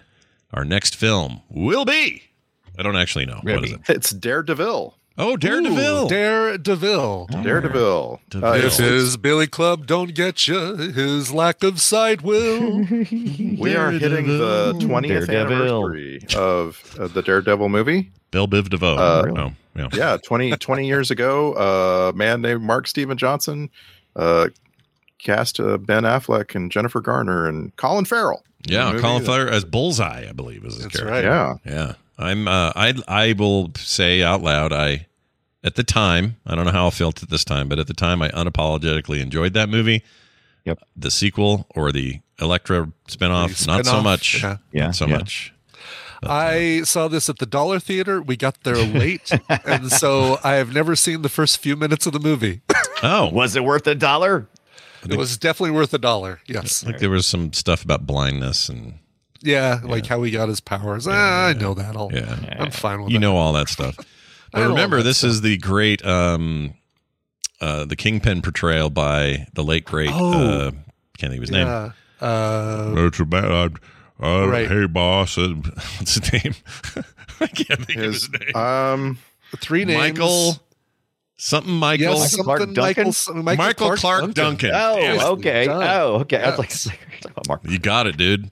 Our next film will be I don't actually know. What is it? It's Daredevil. Oh, Daredevil. Daredevil. Daredevil. Uh, if his Billy Club don't get you, his lack of sight will. we are hitting the 20th Daredevil. anniversary of uh, the Daredevil movie. Bill Biv DeVoe. Uh, oh, yeah. Yeah, 20, 20 years ago, uh, a man named Mark Steven Johnson uh, cast uh, Ben Affleck and Jennifer Garner and Colin Farrell. Yeah. Colin Farrell as Bullseye, I believe, is his That's character. right. Yeah. Yeah, I'm. Uh, I I will say out loud. I at the time, I don't know how I felt at this time, but at the time, I unapologetically enjoyed that movie. Yep. The sequel or the Elektra spinoff, The not so much. yeah. Yeah, Not so yeah. much. I saw this at the Dollar Theater. We got there late, and so I have never seen the first few minutes of the movie. Oh, Was it worth a dollar? It was definitely worth a dollar. Yes. like there was some stuff about blindness and Yeah, like how he got his powers. Ah, I know that all. yeah, I'm fine with you that. know all that stuff. I But know remember, this stuff. is the great, um, uh, the Kingpin portrayal by the late great. Oh. Uh, can't think of his name. Yeah. Uh, That's a bad. Uh, Right. Hey, boss. Uh, what's his name? I can't think of His, his name. um, three names. Michael. Something Michael. Yes, Clark something Duncan? Michael, Michael, Michael Clarke Duncan. Oh, okay. Done. Oh, okay. I was like, you're talking about Mark. You got it, dude.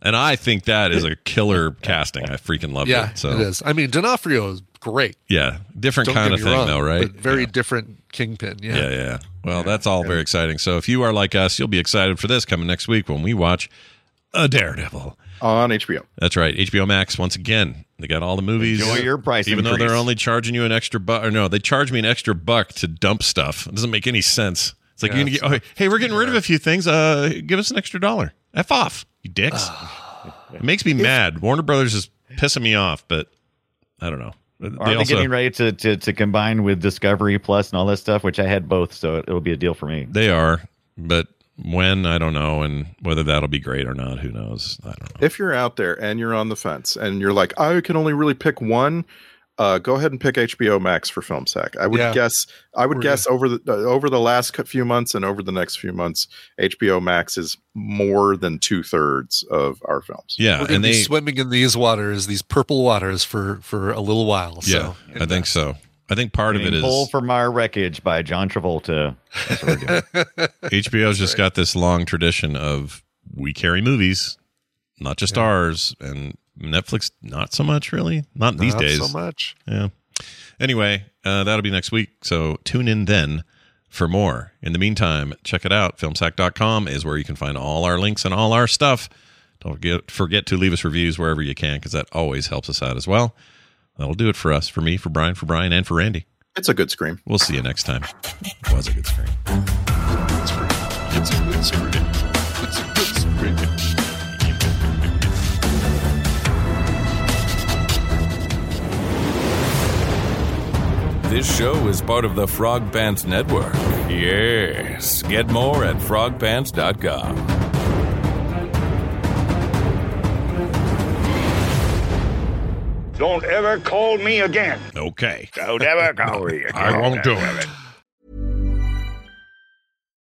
And I think that is a killer casting. I freaking love Yeah, it. So it is. I mean, D'Onofrio is great. yeah, different Don't kind of thing wrong, though, right? But very yeah. different Kingpin. Yeah. yeah, yeah. Well, that's all very exciting. So if you are like us, you'll be excited for this coming next week when we watch a Daredevil. on HBO. That's right, HBO Max. Once again, they got all the movies. Enjoy your price even though they're only charging you an extra buck. Or no, they charge me an extra buck to dump stuff. It doesn't make any sense. It's like Yeah, you're gonna get, oh, hey, we're getting rid of a few things. Uh, give us an extra dollar. F off, you dicks. it makes me mad. Warner Brothers is pissing me off, but I don't know. Are they, getting ready to, to to combine with Discovery Plus and all that stuff? Which I had both, so it, it'll be a deal for me. They are, but when I don't know, and whether that'll be great or not, who knows? I don't know. If you're out there and you're on the fence and you're like, I can only really pick one, uh, go ahead and pick HBO Max for Film Sack. I would Yeah. guess. I would We're guess over the uh, over the last few months and over the next few months, HBO Max is more than two thirds of our films. Yeah, We're and to be they swimming in these waters, these purple waters, for for a little while. yeah, So I think so. I think part of it is Getting Pull from Our Wreckage by John Travolta. That's what. HBO's just got this long tradition of we carry movies, not just ours, and Netflix not so much really. Not these days. Not days. so much. Yeah. Anyway, uh, that'll be next week. So tune in then for more. In the meantime, check it out. Filmsack.com is where you can find all our links and all our stuff. Don't forget, forget to leave us reviews wherever you can because that always helps us out as well. That'll do it for us, for me, for Brian, for Brian, and for Randy. It's a good scream. We'll see you next time. It Was a good scream. It's a good screen. It's a good screen. This show is part of the Frog Pants Network. Yes. Get more at frogpants.com. Don't ever call me again. Okay. Don't ever call me again. I won't do it.